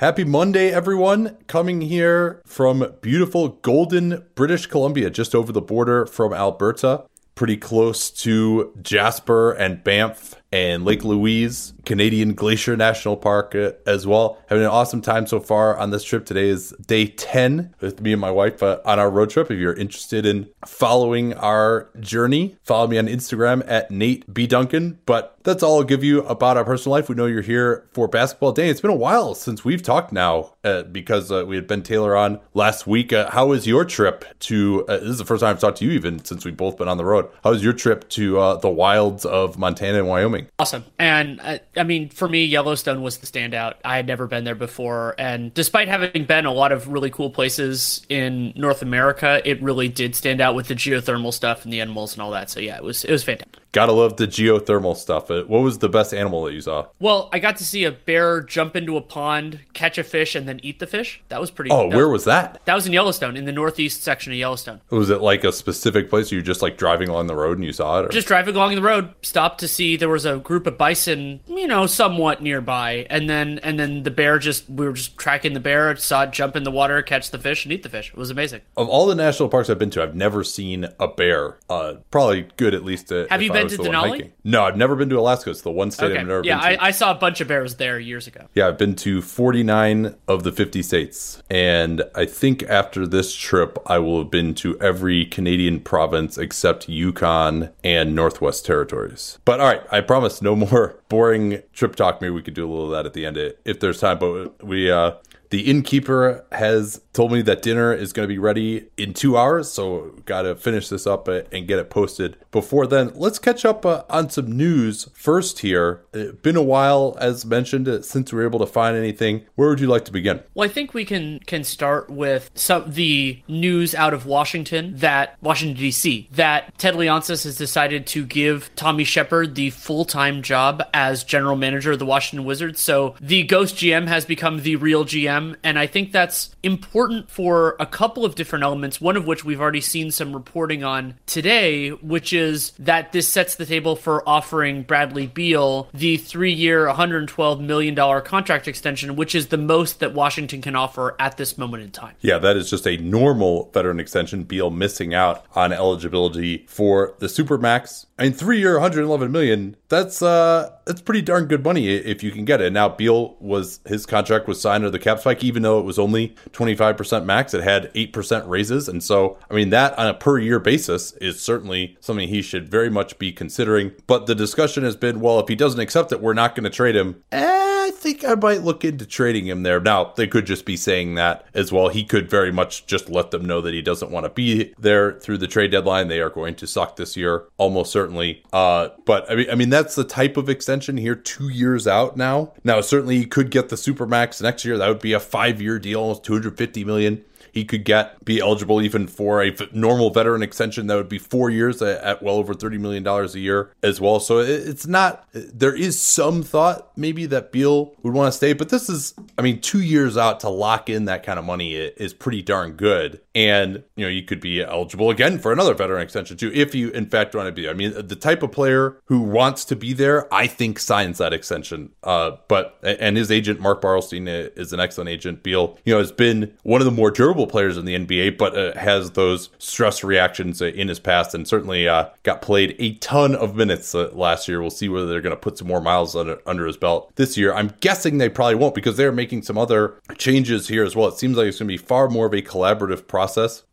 Happy Monday, everyone. Coming here from beautiful Golden, British Columbia, just over the border from Alberta, pretty close to Jasper and Banff and Lake Louise, Canadian Glacier National Park uh, as well. Having an awesome time so far on this trip. Today is day 10 with me and my wife uh, on our road trip. If you're interested in following our journey, follow me on Instagram at Nate B. Duncan. But that's all I'll give you about our personal life. We know you're here for basketball day. It's been a while since we've talked now uh, because uh, we had Ben Taylor on last week. Uh, how was your trip to, this is the first time I've talked to you even since we've both been on the road. How was your trip to the wilds of Montana and Wyoming? Awesome. And uh, I mean, for me, Yellowstone was the standout. I had never been there before. And despite having been a lot of really cool places in North America, it really did stand out with the geothermal stuff and the animals and all that. So yeah, it was, it was fantastic. Gotta love the geothermal stuff. Uh, what was the best animal that you saw? Well, I got to see a bear jump into a pond, catch a fish, and then eat the fish. That was pretty. Oh, where was, was that? That was in Yellowstone, in the northeast section of Yellowstone. Was it like a specific place? You just like driving along the road and you saw it? Or? Just driving along the road, stopped to see there was a group of bison, you know, somewhat nearby, and then and then the bear just we were just tracking the bear, saw it jump in the water, catch the fish, and eat the fish. It was amazing. Of all the national parks I've been to, I've never seen a bear. Uh, probably good at least. To, Have you been to Denali? No, I've never been to Alaska. It's the one state okay. I've never yeah, been to. I, I saw a bunch of bears there years ago. Yeah, I've been to 49 of the 50 states. And I think after this trip, I will have been to every Canadian province except Yukon and Northwest Territories. But all right, I promise no more boring trip talk. Maybe we could do a little of that at the end if there's time. But we, uh, the innkeeper has told me that dinner is going to be ready in two hours, so got to finish this up and get it posted before then. Let's catch up uh, on some news first here. It's been a while, as mentioned, uh, since we were able to find anything. Where would you like to begin? Well, I think we can can start with some the news out of Washington that Washington D.C. that Ted Leonsis has decided to give Tommy Sheppard the full time job as general manager of the Washington Wizards. So the ghost GM has become the real GM them. And I think that's important for a couple of different elements, one of which we've already seen some reporting on today, which is that this sets the table for offering Bradley Beal the three year, $112 million contract extension, which is the most that Washington can offer at this moment in time. Yeah, that is just a normal veteran extension. Beal missing out on eligibility for the Supermax. I three year, 111 million. That's uh, that's pretty darn good money if you can get it. Now, Beal was his contract was signed under the cap spike, even though it was only 25% max. It had 8% raises. And so, I mean, that on a per year basis is certainly something he should very much be considering. But the discussion has been well, if he doesn't accept it, we're not going to trade him. Eh, I think I might look into trading him there. Now, they could just be saying that as well. He could very much just let them know that he doesn't want to be there through the trade deadline. They are going to suck this year, almost certainly. Uh, but I mean, I mean, that's the type of extension here, two years out now. Now, certainly he could get the Supermax next year. That would be a five year deal, almost 250 million he could get be eligible even for a normal veteran extension that would be four years at, well over $30 million a year as well. So it, it's not, there is some thought maybe that Beal would want to stay, but this is, I mean, two years out to lock in that kind of money is pretty darn good. And, you know, you could be eligible again for another veteran extension too, if you in fact want to be. I mean, the type of player who wants to be there, I think signs that extension. Uh, but, and his agent, Mark Bartelstein, is an excellent agent. Beal, you know, has been one of the more durable players in the NBA, but uh, has those stress reactions uh, in his past and certainly uh, got played a ton of minutes last year. We'll see whether they're going to put some more miles under, under his belt this year. I'm guessing they probably won't because they're making some other changes here as well. It seems like it's going to be far more of a collaborative process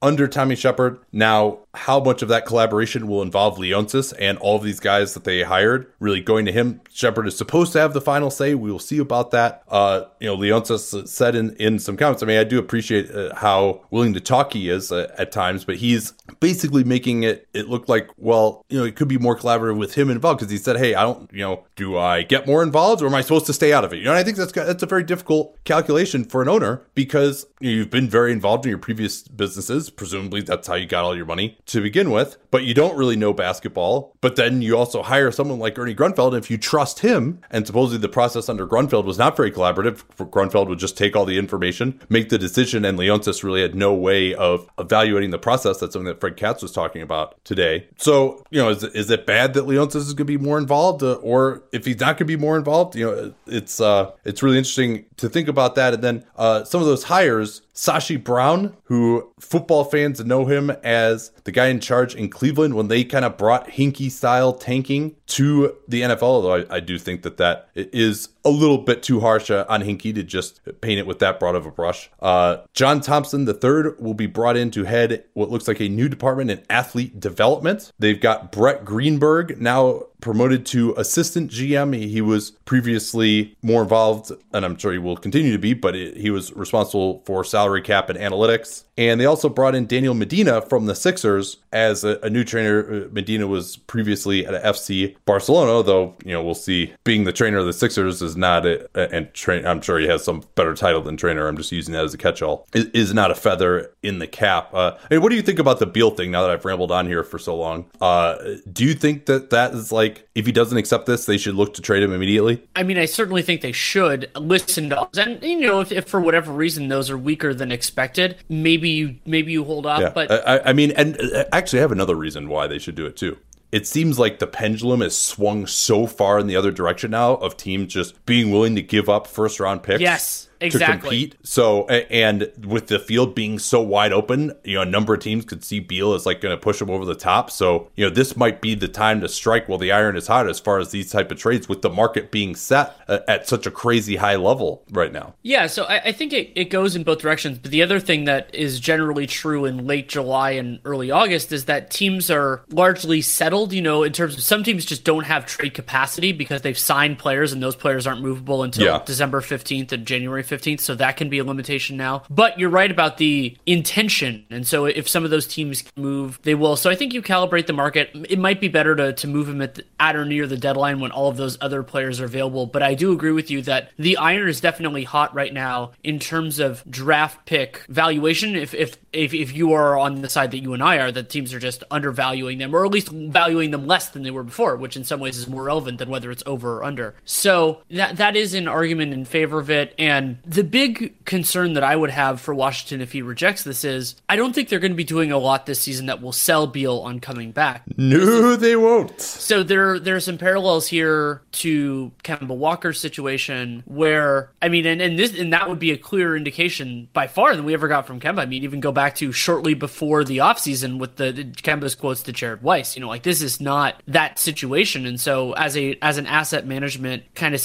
under Tommy Sheppard. Now, how much of that collaboration will involve Leonsis and all of these guys that they hired really going to him? Sheppard is supposed to have the final say. We will see about that. Uh, you know, Leonsis said in, in some comments, I mean, I do appreciate uh, how willing to talk he is uh, at times, but he's basically making it, it look like, well, you know, it could be more collaborative with him involved because he said, hey, I don't, you know, do I get more involved or am I supposed to stay out of it? You know, I think that's, that's a very difficult calculation for an owner because you know, you've been very involved in your previous businesses. Presumably that's how you got all your money to begin with, but you don't really know basketball. But then you also hire someone like Ernie Grunfeld. And if you trust him, and supposedly the process under Grunfeld was not very collaborative, Grunfeld would just take all the information, make the decision, and Leonsis really had no way of evaluating the process. That's something that Fred Katz was talking about today. So, you know, is, is it bad that Leonsis is going to be more involved? Uh, or if he's not going to be more involved, you know, it's, uh, it's really interesting to think about that. And then uh, some of those hires, Sashi Brown, who football fans know him as the guy in charge in Cleveland when they kind of brought Hinkie style tanking to the NFL. Although I, I, do think that that is a little bit too harsh uh, on Hinkie to just paint it with that broad of a brush. Uh, John Thompson III will be brought in to head what looks like a new department in athlete development. They've got Brett Greenberg now promoted to assistant GM. He was previously more involved, and I'm sure he will continue to be, but he was responsible for salary cap and analytics. And they also brought in Daniel Medina from the Sixers as a, a new trainer. Uh, Medina was previously at FC Barcelona, though, you know, we'll see being the trainer of the Sixers is not a, and train, I'm sure he has some better title than trainer. I'm just using that as a catch all, is, is, not a feather in the cap. Uh, I mean, what do you think about the Beal thing now that I've rambled on here for so long? Uh, do you think that that is like, if he doesn't accept this, they should look to trade him immediately? I mean, I certainly think they should listen to us. And, you know, if, if for whatever reason those are weaker than expected, maybe maybe you maybe you hold off. Yeah. But I, I mean, and uh, actually, I have another reason why they should do it too it seems like the pendulum has swung so far in the other direction now of teams just being willing to give up first round picks. Yes exactly. to compete. So, and with the field being so wide open, you know, a number of teams could see Beal as like going to push him over the top. So, you know, this might be the time to strike while the iron is hot as far as these type of trades with the market being set uh, at such a crazy high level right now. Yeah. So I, I think it, it goes in both directions. But the other thing that is generally true in late July and early August is that teams are largely settled, you know, in terms of some teams just don't have trade capacity because they've signed players and those players aren't movable until yeah. December 15th and January 15th, so that can be a limitation now. But you're right about the intention. And so if some of those teams move, they will. So I think you calibrate the market. It might be better to, to move them at, the, at or near the deadline when all of those other players are available. But I do agree with you that the iron is definitely hot right now in terms of draft pick valuation. If, if, if, if you are on the side that you and I are, that teams are just undervaluing them, or at least valuing them less than they were before, which in some ways is more relevant than whether it's over or under. So that that is an argument in favor of it. And the big concern that I would have for Washington if he rejects this is I don't think they're going to be doing a lot this season that will sell Beal on coming back. No, they won't. So there there are some parallels here to Kemba Walker's situation where I mean and, and this and that would be a clear indication by far than we ever got from Kemba. I mean even go back to shortly before the offseason with the, the Kemba's quotes to Jared Weiss, you know, like this is not that situation and so as a as an asset management kind of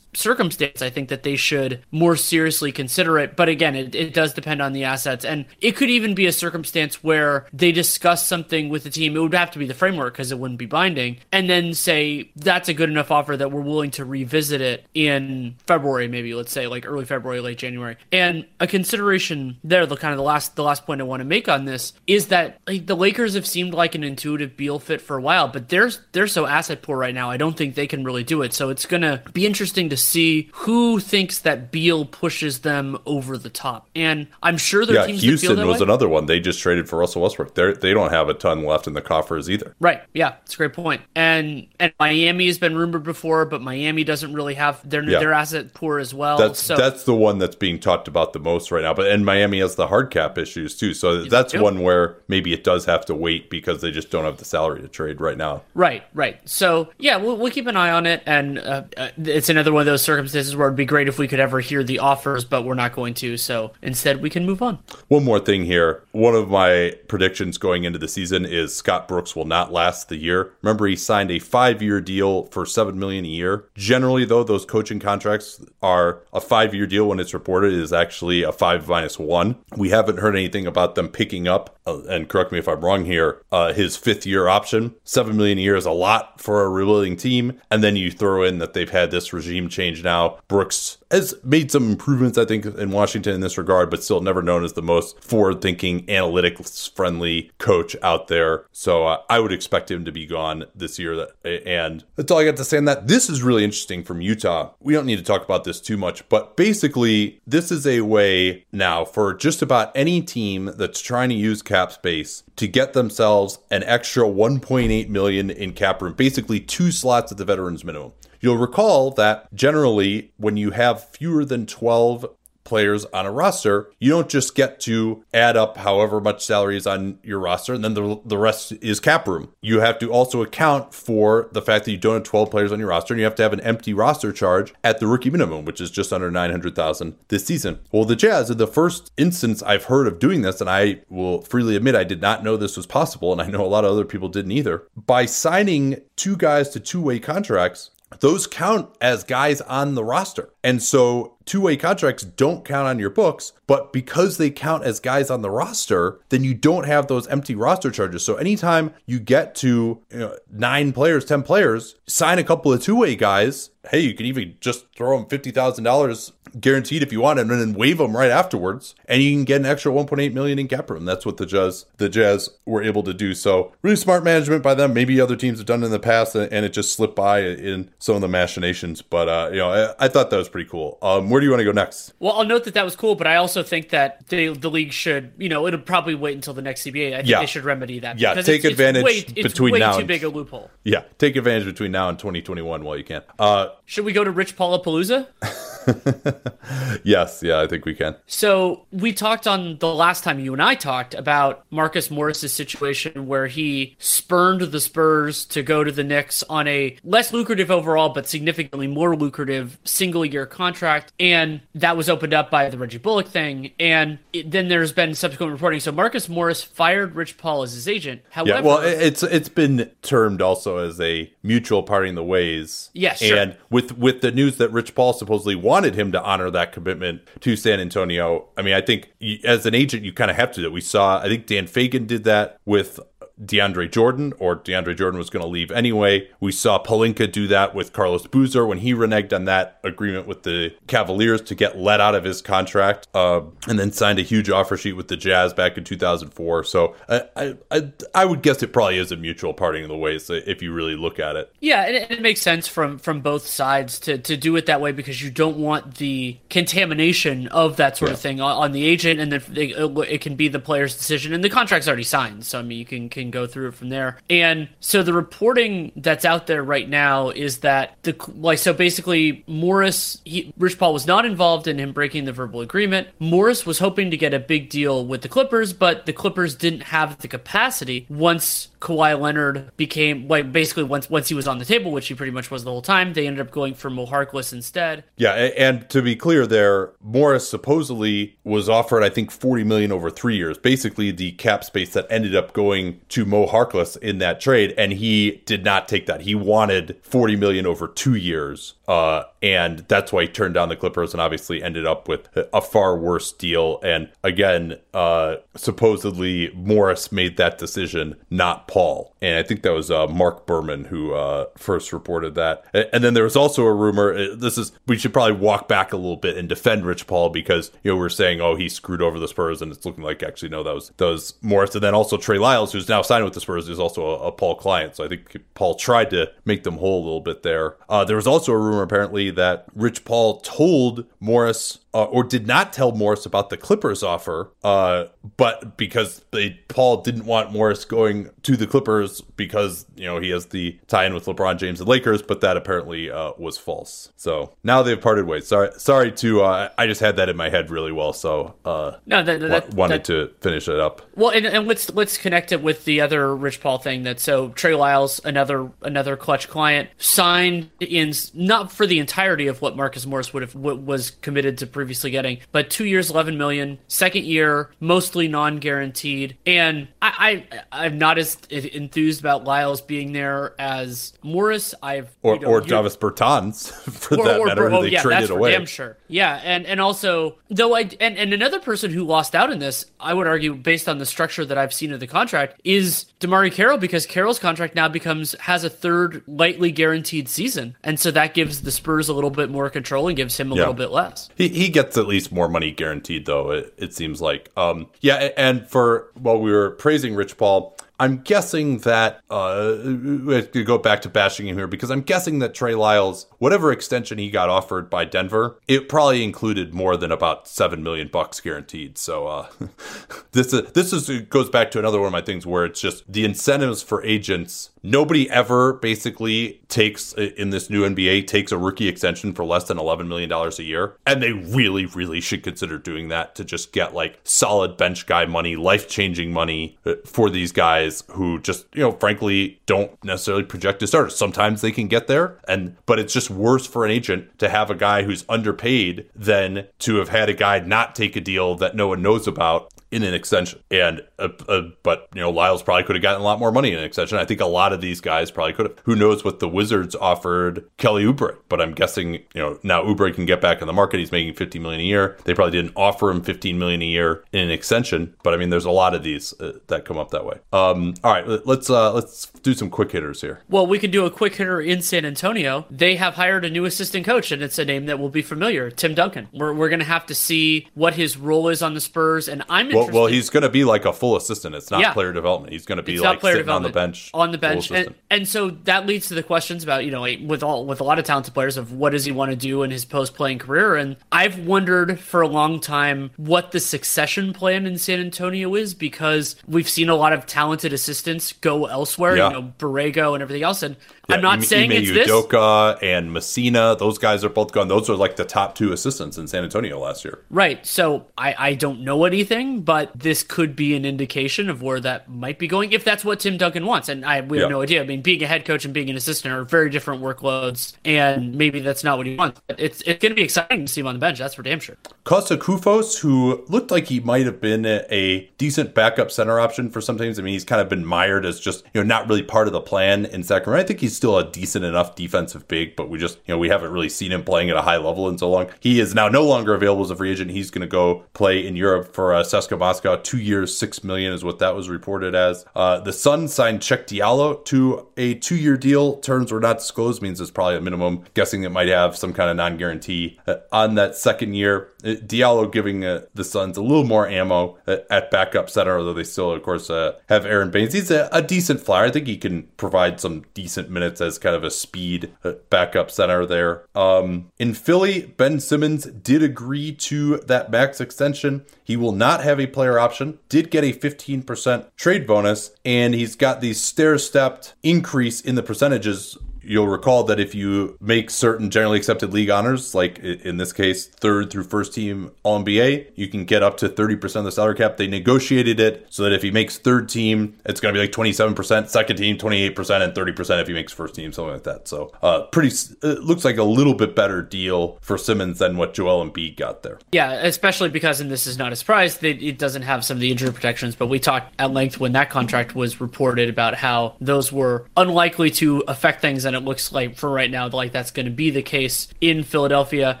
circumstance, I think that they should more seriously consider it. But again, it, it does depend on the assets. And it could even be a circumstance where they discuss something with the team. It would have to be the framework because it wouldn't be binding. And then say, that's a good enough offer that we're willing to revisit it in February, maybe, let's say like early February, late January. And a consideration there, the kind of the last, the last point I want to make on this is that like, the Lakers have seemed like an intuitive Beal fit for a while, but they're, they're so asset poor right now. I don't think they can really do it. So it's going to be interesting to see who thinks that Beal pushes them over the top. And I'm sure there yeah, Houston was way. another one. They just traded for Russell Westbrook. They they don't have a ton left in the coffers either. Right. Yeah, it's a great point. And and Miami has been rumored before, but Miami doesn't really have their yeah. their asset poor as well. That's so. that's the one that's being talked about the most right now. But and Miami has the hard cap issues too. So that's one where maybe it does have to wait because they just don't have the salary to trade right now. Right. Right. So yeah, we'll, we'll keep an eye on it, and uh, uh, it's another one of those those circumstances where it'd be great if we could ever hear the offers, but we're not going to. So instead, we can move on. One more thing here. One of my predictions going into the season is Scott Brooks will not last the year. Remember, he signed a five-year deal for seven million a year. Generally, though, those coaching contracts are a five-year deal. When it's reported, is actually a five minus one. We haven't heard anything about them picking up. Uh, and correct me if I'm wrong here. Uh, his fifth-year option, seven million a year is a lot for a rebuilding team. And then you throw in that they've had this regime change now. Brooks has made some improvements, I think, in Washington in this regard, but still never known as the most forward thinking, analytics friendly coach out there. So uh, I would expect him to be gone this year. And that's all I got to say on that. This is really interesting from Utah. We don't need to talk about this too much, but basically, this is a way now for just about any team that's trying to use cap space to get themselves an extra 1.8 million in cap room, basically two slots at the veterans minimum. You'll recall that generally, when you have fewer than 12 players on a roster, you don't just get to add up however much salary is on your roster and then the, the rest is cap room. You have to also account for the fact that you don't have 12 players on your roster and you have to have an empty roster charge at the rookie minimum, which is just under 900,000 this season. Well, the Jazz are the first instance I've heard of doing this, and I will freely admit I did not know this was possible, and I know a lot of other people didn't either. By signing two guys to two way contracts, those count as guys on the roster. And so two way contracts don't count on your books, but because they count as guys on the roster, then you don't have those empty roster charges. So anytime you get to you know, nine players, 10 players, sign a couple of two way guys. Hey, you can even just throw them $50,000 guaranteed if you want and then waive them right afterwards and you can get an extra 1.8 million in cap room that's what the jazz the jazz were able to do so really smart management by them maybe other teams have done it in the past and it just slipped by in some of the machinations but uh you know i, I thought that was pretty cool um where do you want to go next? Well i'll note that that was cool but i also think that the, the league should you know it'll probably wait until the next cba i think Yeah. they should remedy that Yeah, take it's, advantage it's way, it's between way now too and- big a loophole. Yeah take advantage between now and 2021 while you can. Uh should we go to rich paulapalooza yes yeah i think we can So we talked on the last time you and I talked about Marcus Morris's situation where he spurned the Spurs to go to the Knicks on a less lucrative overall, but significantly more lucrative single year contract. And that was opened up by the Reggie Bullock thing. And it, then there's been subsequent reporting. So Marcus Morris fired Rich Paul as his agent. However, Yeah, well, it- it's it's been termed also as a mutual parting the ways. Yes, sure. and with with the news that Rich Paul supposedly wanted him to honor that commitment to San Antonio, I mean, I think as an agent, you kind of have to. That we saw, I think Dan Fegan did that with DeAndre Jordan, or DeAndre Jordan was going to leave anyway. We saw Pelinka do that with Carlos Boozer when he reneged on that agreement with the Cavaliers to get let out of his contract, uh, and then signed a huge offer sheet with the Jazz back in 2004. So I, I, I, would guess it probably is a mutual parting of the ways if you really look at it. Yeah, and it, it makes sense from from both sides to to do it that way because you don't want the contamination of that sort of thing on, on the agent, and then it, it can be the player's decision, and the contract's already signed, so I mean you can can go through it from there. And so the reporting that's out there right now is that the like so basically Morris, he, Rich Paul was not involved in him breaking the verbal agreement. Morris was hoping to get a big deal with the Clippers, but the Clippers didn't have the capacity once Kawhi Leonard became like basically once once he was on the table, which he pretty much was the whole time. They ended up going for Mo Harkless instead. Yeah, and to be clear, there Morris supposedly was offered, I think, forty million over three years, basically the cap space that ended up going to Mo Harkless in that trade, and he did not take that. He wanted forty million over two years, uh, and that's why he turned down the Clippers, and obviously ended up with a far worse deal. And again, uh, supposedly Morris made that decision, not Paul, and I think that was uh, Mark Berman who uh, first reported that. And then there was also a rumor. uh, This is we should probably walk back a little bit and defend Rich Paul because you know we're saying oh he screwed over the Spurs and it's looking like actually no that was that was Morris and then also Trey Lyles who's now signed with the Spurs is also a, a Paul client. So I think Paul tried to make them whole a little bit there. Uh, there was also a rumor apparently that Rich Paul told Morris uh, or did not tell Morris about the Clippers offer, uh, but because they Paul didn't want Morris going to the Clippers because you know he has the tie-in with LeBron James and Lakers, but that apparently uh, was false. So now they've parted ways. Sorry, sorry to uh, I just had that in my head really well, so uh, No, that, that, wa- wanted that- to finish it up. Well, and, and let's let's connect it with the the other Rich Paul thing that so Trey Lyles, another another Klutch client, signed in not for the entirety of what Marcus Morris would have was committed to previously getting, but two years, eleven million. Second year, mostly non-guaranteed, and I, I I'm not as enthused about Lyles being there as Morris. I've or you know, or Davis Bertans for or, that or, matter. Or, oh, they yeah, traded away. damn sure. Yeah, and and also though I and, and another person who lost out in this, I would argue, based on the structure that I've seen of the contract, is DeMarre Carroll because Carroll's contract now becomes has a third lightly guaranteed season, and so that gives the Spurs a little bit more control and gives him a yeah. little bit less. He he gets at least more money guaranteed though. It, it seems like um yeah, and for while we were praising Rich Paul. I'm guessing that uh, to go back to bashing him here because I'm guessing that Trey Lyles, whatever extension he got offered by Denver, it probably included more than about seven million bucks guaranteed. So uh, this is this is goes back to another one of my things where it's just the incentives for agents nobody ever basically takes in this new NBA takes a rookie extension for less than 11 million dollars a year. And they really really should consider doing that to just get like solid bench guy money life-changing money uh, for these guys who just you know frankly don't necessarily project to start. Sometimes they can get there and but it's just worse for an agent to have a guy who's underpaid than to have had a guy not take a deal that no one knows about in an extension. And uh, uh, but you know, Lyles probably could have gotten a lot more money in an extension. I think a lot of these guys probably could have. Who knows what the Wizards offered Kelly Oubre? But I'm guessing you know now Oubre can get back in the market. He's making 50 million a year. They probably didn't offer him 15 million a year in an extension. But I mean, there's a lot of these uh, that come up that way. Um, all right, let's uh, let's do some quick hitters here. Well, we can do a quick hitter in San Antonio. They have hired a new assistant coach, and it's a name that will be familiar, Tim Duncan. We're we're gonna have to see what his role is on the Spurs, and I'm well, well, he's going to be like a full assistant. It's not yeah. player development. He's going to be it's like sitting on the bench, on the bench, and, and, so that leads to the questions about you know with all with a lot of talented players of what does he want to do in his post playing career. And I've wondered for a long time what the succession plan in San Antonio is because we've seen a lot of talented assistants go elsewhere. Yeah. You know, Borrego and everything else, and yeah, I'm not Ime, saying Ime it's Udoka this. and Messina. Those guys are both gone. Those are like the top two assistants in San Antonio last year. Right. So I, I don't know anything, but this could be an indication of where that might be going if that's what Tim Duncan wants. And I we have no idea. I mean, being a head coach and being an assistant are very different workloads, and maybe that's not what he wants. But it's it's going to be exciting to see him on the bench. That's for damn sure. Kosta Koufos, who looked like he might have been a, a decent backup center option for some teams. I mean, he's kind of been mired as just you know not really part of the plan in Sacramento. I think he's still a decent enough defensive big, but we just, you know, we haven't really seen him playing at a high level in so long. He is now no longer available as a free agent. He's going to go play in Europe for uh, CSKA Moscow. Two years, six million is what that was reported as. Uh, the Sun signed Cheick Diallo to a two year deal. Terms were not disclosed, means it's probably a minimum. Guessing it might have some kind of non guarantee uh, on that second year. Uh, Diallo giving uh, the Suns a little more ammo at, uh, at backup center, although they still, of course, have Aron Baynes. He's a, a decent flyer. I think he can provide some decent minutes as kind of a speed uh, backup center there. Um, in Philly, Ben Simmons did agree to that max extension. He will not have a player option, did get a 15% trade bonus, and he's got the stair stepped increase in the percentages you'll recall that if you make certain generally accepted league honors, like in this case, third through first team All NBA, you can get up to 30% of the salary cap. They negotiated it so that if he makes third team, it's going to be like 27%, second team, 28%, and 30% if he makes first team, something like that. So, uh, pretty, it looks like a little bit better deal for Simmons than what Joel Embiid got there. Yeah, especially because, and this is not a surprise, that it doesn't have some of the injury protections, but we talked at length when that contract was reported about how those were unlikely to affect things and it looks like for right now like that's going to be the case in Philadelphia.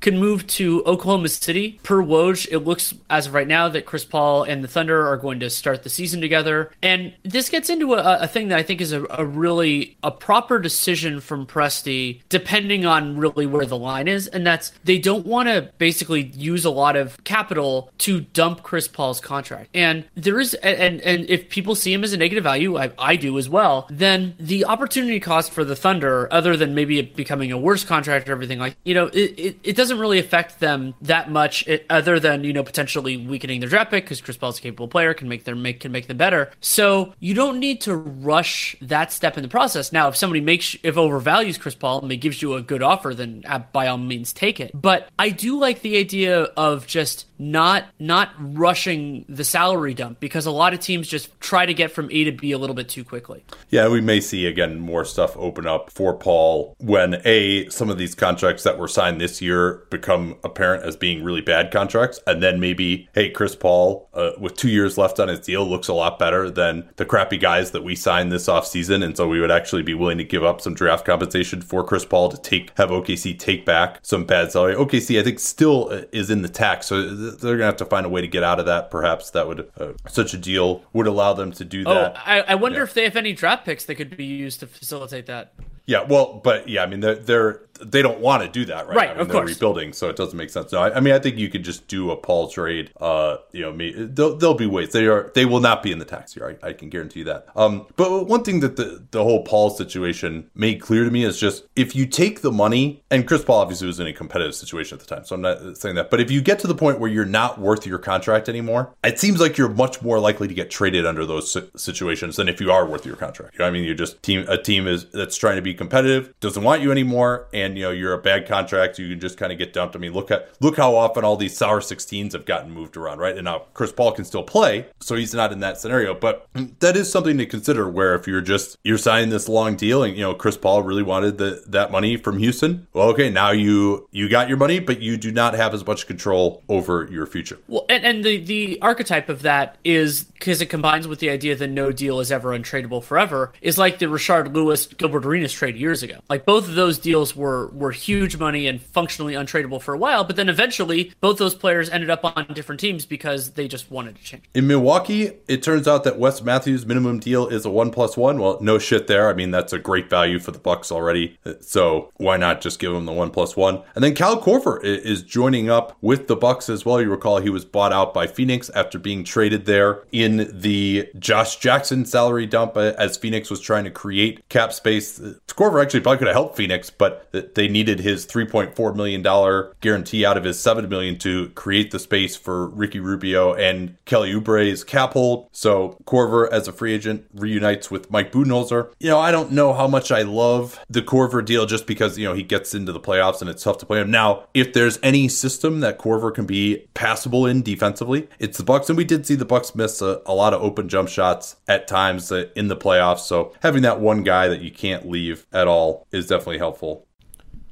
Can move to Oklahoma City per Woj. It looks as of right now that Chris Paul and the Thunder are going to start the season together, and this gets into a, a thing that I think is a, a, really a proper decision from Presti, depending on really where the line is, and that's they don't want to basically use a lot of capital to dump Chris Paul's contract, and there is and and if people see him as a negative value, I, I do as well, then the opportunity cost for the Thunder other than maybe becoming a worse contract or everything like you know it, it, it doesn't really affect them that much it, other than you know potentially weakening their draft pick because Chris Paul's a capable player can make them make can make them better. So you don't need to rush that step in the process. Now if somebody makes if overvalues Chris Paul and gives you a good offer then uh, by all means take it. But I do like the idea of just not not rushing the salary dump because a lot of teams just try to get from A to B a little bit too quickly. Yeah, we may see again more stuff open up for Paul when a some of these contracts that were signed this year become apparent as being really bad contracts, and then maybe hey, Chris Paul uh, with two years left on his deal looks a lot better than the crappy guys that we signed this offseason, and so we would actually be willing to give up some draft compensation for Chris Paul to take have OKC take back some bad salary. OKC, I think, still uh, is in the tax, so they're gonna have to find a way to get out of that. Perhaps that would uh, such a deal would allow them to do that. Oh, I, I wonder yeah. if they have any draft picks that could be used to facilitate that. Yeah, well, but yeah, I mean, they're, they're they don't want to do that right, right now. I mean, of they're course. rebuilding, so it doesn't make sense. No, I, I, mean, I think you could just do a Paul trade. Uh, you know, me, there'll, there'll, be ways. They are they will not be in the tax year. I, I, can guarantee you that. Um, but one thing that the the whole Paul situation made clear to me is just if you take the money, and Chris Paul obviously was in a competitive situation at the time, so I'm not saying that. But if you get to the point where you're not worth your contract anymore, it seems like you're much more likely to get traded under those situations than if you are worth your contract. You know I mean, you're just team a team is that's trying to be competitive doesn't want you anymore, and you know you're a bad contract, you can just kind of get dumped. I mean, look at look how often all these sour 16s have gotten moved around, right? And now Chris Paul can still play, so he's not in that scenario. But that is something to consider. Where if you're just you're signing this long deal, and you know Chris Paul really wanted the that money from Houston, well, okay, now you you got your money, but you do not have as much control over your future. Well, and, and the the archetype of that is because it combines with the idea that no deal is ever untradeable forever. Is like the Rashard Lewis Gilbert Arenas trade years ago. Like both of those deals were were huge money and functionally untradeable for a while, but then eventually both those players ended up on different teams because they just wanted to change. In Milwaukee, it turns out that Wes Matthews' minimum deal is a one plus one. Well, no shit there. I mean, that's a great value for the Bucks already. So why not just give him the one plus one? And then Kyle Korver is joining up with the Bucks as well. You recall he was bought out by Phoenix after being traded there in the Josh Jackson salary dump as Phoenix was trying to create cap space. Uh, Korver actually probably could have helped Phoenix, but uh, they needed his 3.4 million dollar guarantee out of his 7 million to create the space for Ricky Rubio and Kelly Oubre's cap hold. So Korver as a free agent reunites with Mike Budenholzer. You know, I don't know how much I love the Korver deal just because, you know, he gets into the playoffs and it's tough to play him. Now, if there's any system that Korver can be passable in defensively, it's the Bucks and we did see the Bucks miss a, a lot of open jump shots at times uh, in the playoffs. So having that one guy that you can't leave at all is definitely helpful.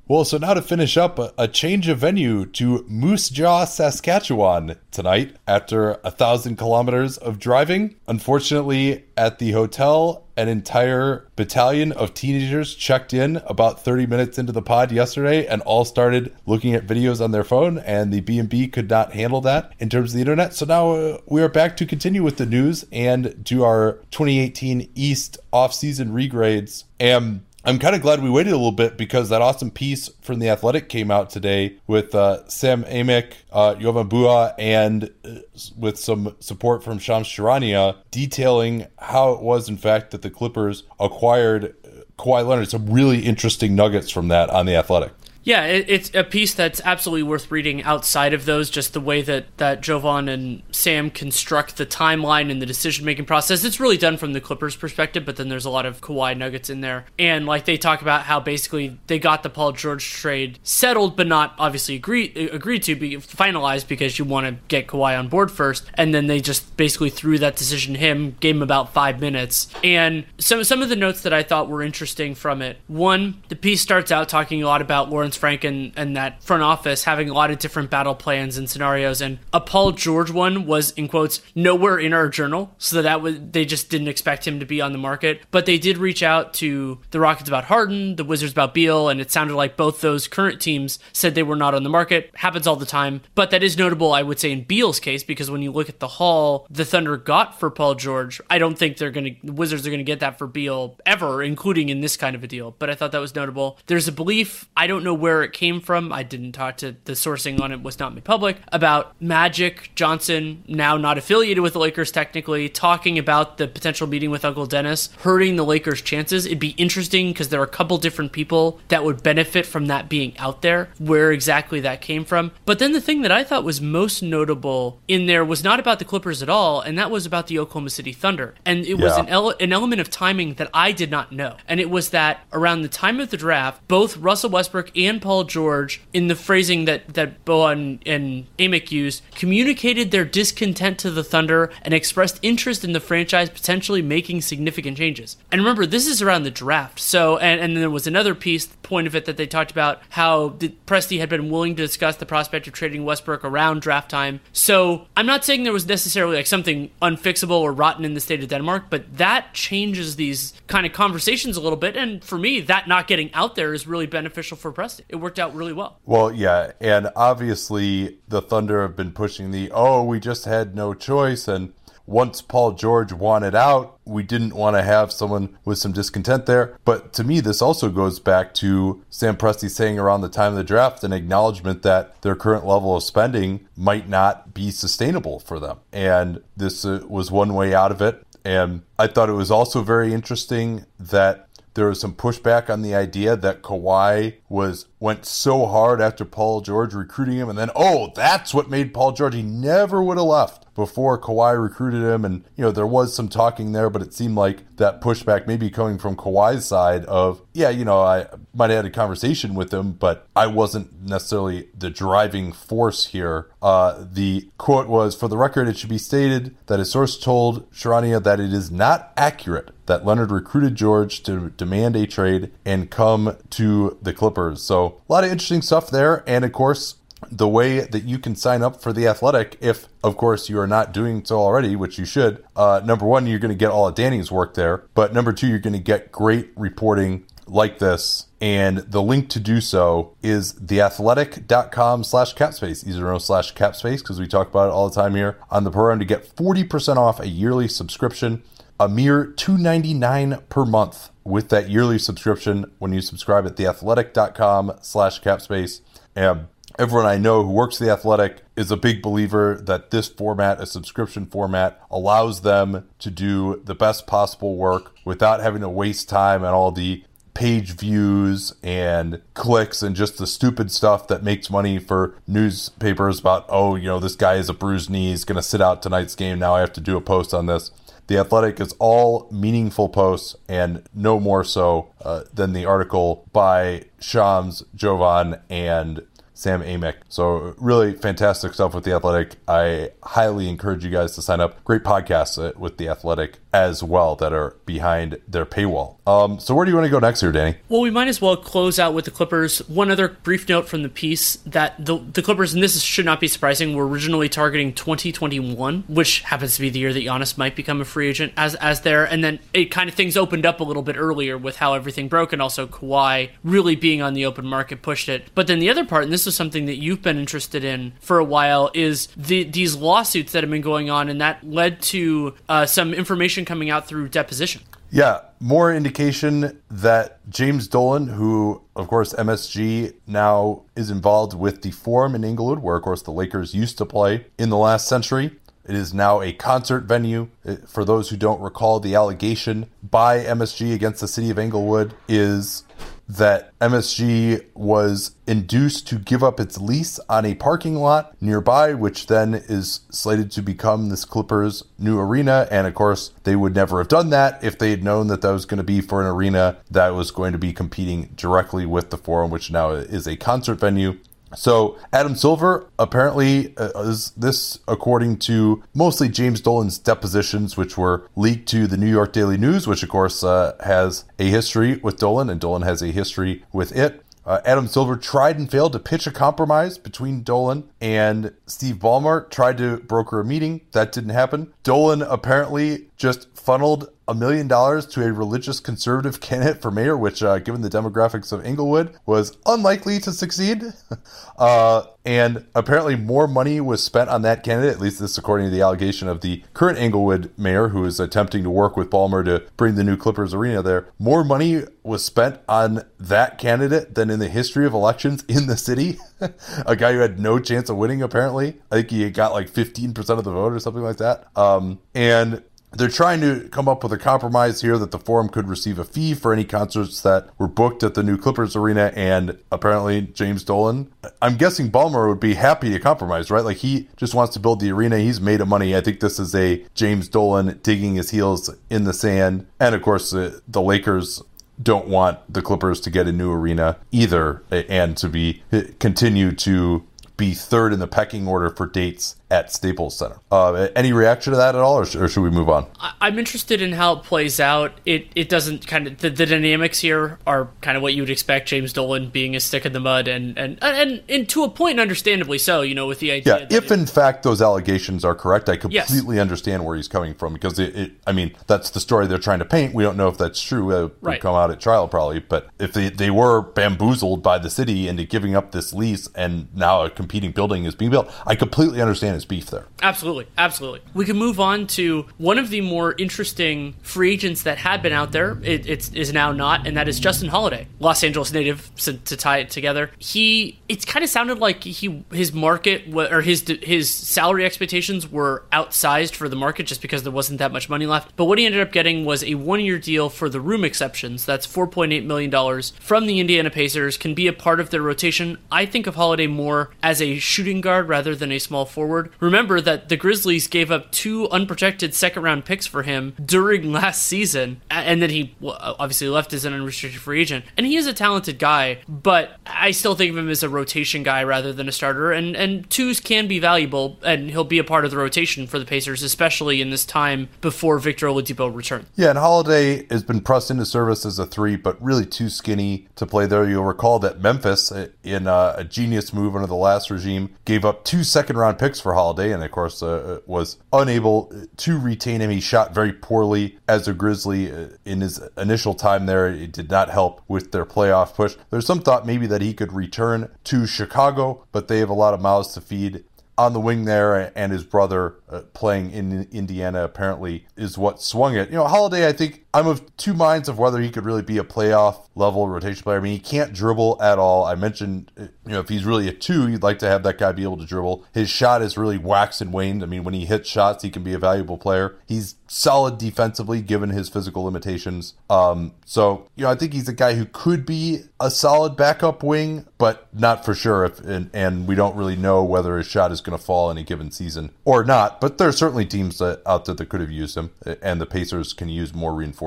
Well, so now to finish up, a, change of venue to Moose Jaw, Saskatchewan tonight after a thousand kilometers of driving. Unfortunately, at the hotel, an entire battalion of teenagers checked in about 30 minutes into the pod yesterday and all started looking at videos on their phone and the B&B could not handle that in terms of the internet. So now uh, we are back to continue with the news and do our 2018 East off-season regrades. And I'm kind of glad we waited a little bit because that awesome piece from The Athletic came out today with uh, Sam Amick, uh, Jovan Buha, and uh, with some support from Shams Charania detailing how it was, in fact, that the Clippers acquired uh, Kawhi Leonard. Some really interesting nuggets from that on The Athletic. Yeah, it, it's a piece that's absolutely worth reading outside of those, just the way that, that Jovan and Sam construct the timeline and the decision making process. It's really done from the Clippers' perspective, but then there's a lot of Kawhi nuggets in there. And like they talk about how basically they got the Paul George trade settled, but not obviously agreed agreed to be finalized because you want to get Kawhi on board first. And then they just basically threw that decision to him, gave him about five minutes. And some some of the notes that I thought were interesting from it. One, the piece starts out talking a lot about Lawrence Frank and, and that front office having a lot of different battle plans and scenarios. And a Paul George one was, in quotes, nowhere in our journal. So that was, they just didn't expect him to be on the market. But they did reach out to the Rockets about Harden, the Wizards about Beal, and it sounded like both those current teams said they were not on the market. Happens all the time. But that is notable, I would say, in Beal's case, because when you look at the haul the Thunder got for Paul George, I don't think they're going to, the Wizards are going to get that for Beal ever, including in this kind of a deal. But I thought that was notable. There's a belief, I don't know where it came from. I didn't talk to the sourcing on it was not made public about Magic Johnson now not affiliated with the Lakers technically talking about the potential meeting with Uncle Dennis hurting the Lakers chances. It'd be interesting because there are a couple different people that would benefit from that being out there where exactly that came from. But then the thing that I thought was most notable in there was not about the Clippers at all and that was about the Oklahoma City Thunder. And it was an, ele- an element of timing that I did not know. And it was that around the time of the draft both Russell Westbrook and and Paul George, in the phrasing that that Buha and, and Amick used, communicated their discontent to the Thunder and expressed interest in the franchise potentially making significant changes. And remember, this is around the draft. So, and, and there was another piece point of it that they talked about how the, Presti had been willing to discuss the prospect of trading Westbrook around draft time. So I'm not saying there was necessarily like something unfixable or rotten in the state of Denmark, but that changes these kind of conversations a little bit. And for me, that not getting out there is really beneficial for Presti. It worked out really well. Well, yeah, and obviously the Thunder have been pushing the oh, we just had no choice and once Paul George wanted out, we didn't want to have someone with some discontent there. But to me, this also goes back to Sam Presti saying around the time of the draft an acknowledgement that their current level of spending might not be sustainable for them. And this uh, was one way out of it. And I thought it was also very interesting that there was some pushback on the idea that Kawhi was went so hard after Paul George recruiting him, and then oh, that's what made Paul George. He never would have left before Kawhi recruited him. And, you know, there was some talking there, but it seemed like that pushback maybe coming from Kawhi's side of, yeah, you know, I might have had a conversation with him, but I wasn't necessarily the driving force here. Uh, the quote was For the record, it should be stated that a source told Charania that it is not accurate that Leonard recruited George to demand a trade and come to the Clippers. So, a lot of interesting stuff there. And of course, the way that you can sign up for the athletic if of course you are not doing so already which you should. Uh, number one you're going to get all of danny's work there but number two you're going to get great reporting like this and the link to do so is theathletic.com slash capspace. Know slash capspace because we talk about it all the time here on the program to get 40% off a yearly subscription. A mere $2.99 per month with that yearly subscription when you subscribe at theathletic.com slash capspace. And everyone I know who works the athletic is a big believer that this format, a subscription format, allows them to do the best possible work without having to waste time on all the page views and clicks and just the stupid stuff that makes money for newspapers about, oh, you know, this guy has a bruised knee, he's going to sit out tonight's game. Now I have to do a post on this. The Athletic is all meaningful posts and no more so uh, than the article by Shams, Jovan, and Sam Amick. So really fantastic stuff with the Athletic. I highly encourage you guys to sign up. Great podcasts uh, with the Athletic as well that are behind their paywall. Um, so where do you want to go next here, Danny? Well, we might as well close out with the Clippers. One other brief note from the piece that the, the Clippers, and this should not be surprising, were originally targeting 2021, which happens to be the year that Giannis might become a free agent as as there. And then it kind of things opened up a little bit earlier with how everything broke, and also Kawhi really being on the open market pushed it. But then the other part, and this is something that you've been interested in for a while, is the these lawsuits that have been going on, and that led to uh, some information coming out through deposition. Yeah, more indication that James Dolan, who, of course, MSG now is involved with the Forum in Inglewood, where, of course, the Lakers used to play in the last century. It is now a concert venue. Uh, for those who don't recall, the allegation by MSG against the city of Inglewood is that MSG was induced to give up its lease on a parking lot nearby, which then is slated to become this Clippers' new arena. And of course, they would never have done that if they had known that that was going to be for an arena that was going to be competing directly with the Forum, which now is a concert venue. So Adam Silver apparently uh, is this according to mostly James Dolan's depositions, which were leaked to the New York Daily News, which of course uh, has a history with Dolan, and Dolan has a history with it. Uh, Adam Silver tried and failed to pitch a compromise between Dolan and Steve Ballmer. Tried to broker a meeting. That didn't happen. Dolan apparently just funneled a million dollars to a religious conservative candidate for mayor, which, uh, given the demographics of Inglewood, was unlikely to succeed. uh, and apparently, more money was spent on that candidate, at least this according to the allegation of the current Inglewood mayor, who is attempting to work with Ballmer to bring the new Clippers arena there. More money was spent on that candidate than in the history of elections in the city. a guy who had no chance of winning, apparently. I think he got like 15% of the vote or something like that. Um, and they're trying to come up with a compromise here that the forum could receive a fee for any concerts that were booked at the new Clippers arena, and apparently James Dolan. I'm guessing Ballmer would be happy to compromise, right? Like he just wants to build the arena. He's made of money. I think this is a James Dolan digging his heels in the sand, and of course uh, the Lakers don't want the Clippers to get a new arena either and to be continue to be third in the pecking order for dates at Staples Center. Uh, any reaction to that at all, or, sh- or, should we move on? I'm interested in how it plays out. It it doesn't kind of the, the, dynamics here are kind of what you would expect. James Dolan being a stick in the mud, and and and, and to a point, understandably so. You know, with the idea. Yeah, if it, in fact those allegations are correct, I completely yes. understand where he's coming from because it, it, I mean, that's the story they're trying to paint. We don't know if that's true. It would right. come out at trial probably, but if they they were bamboozled by the city into giving up this lease, and now a competing building is being built, I completely understand his beef there. Absolutely, absolutely. We can move on to one of the more interesting free agents that had been out there. It, it is now not, and that is Justin Holiday, Los Angeles native. To, to tie it together, he it's kind of sounded like he his market or his his salary expectations were outsized for the market just because there wasn't that much money left. But what he ended up getting was a one year deal for the room exceptions. That's four point eight million dollars from the Indiana Pacers. Can be a part of their rotation. I think of Holiday more as a shooting guard rather than a small forward. Remember that the Grizzlies gave up two unprotected second round picks for him during last season, and then he obviously left as an unrestricted free agent. And he is a talented guy, but I still think of him as a rotation guy rather than a starter. And and twos can be valuable, and he'll be a part of the rotation for the Pacers, especially in this time before Victor Oladipo returns. Yeah, and Holiday has been pressed into service as a three, but really too skinny to play there. You'll recall that Memphis, uh, in uh, a genius move under the last regime, gave up two second round picks for Holiday and of course uh, was unable to retain him. He shot very poorly as a Grizzly uh, in his initial time there. It did not help with their playoff push. There's some thought maybe that he could return to Chicago, but they have a lot of mouths to feed on the wing there, and his brother uh, playing in Indiana apparently is what swung it. You know, Holiday, I think I'm of two minds of whether he could really be a playoff level rotation player. I mean, he can't dribble at all. I mentioned, you know, if he's really a two, you'd like to have that guy be able to dribble. His shot is really waxed and waned. I mean, when he hits shots, he can be a valuable player. He's solid defensively given his physical limitations. Um, so, you know, I think he's a guy who could be a solid backup wing, but not for sure. If and, and we don't really know whether his shot is going to fall in a given season or not. But there are certainly teams that, out there that could have used him, and the Pacers can use more reinforcements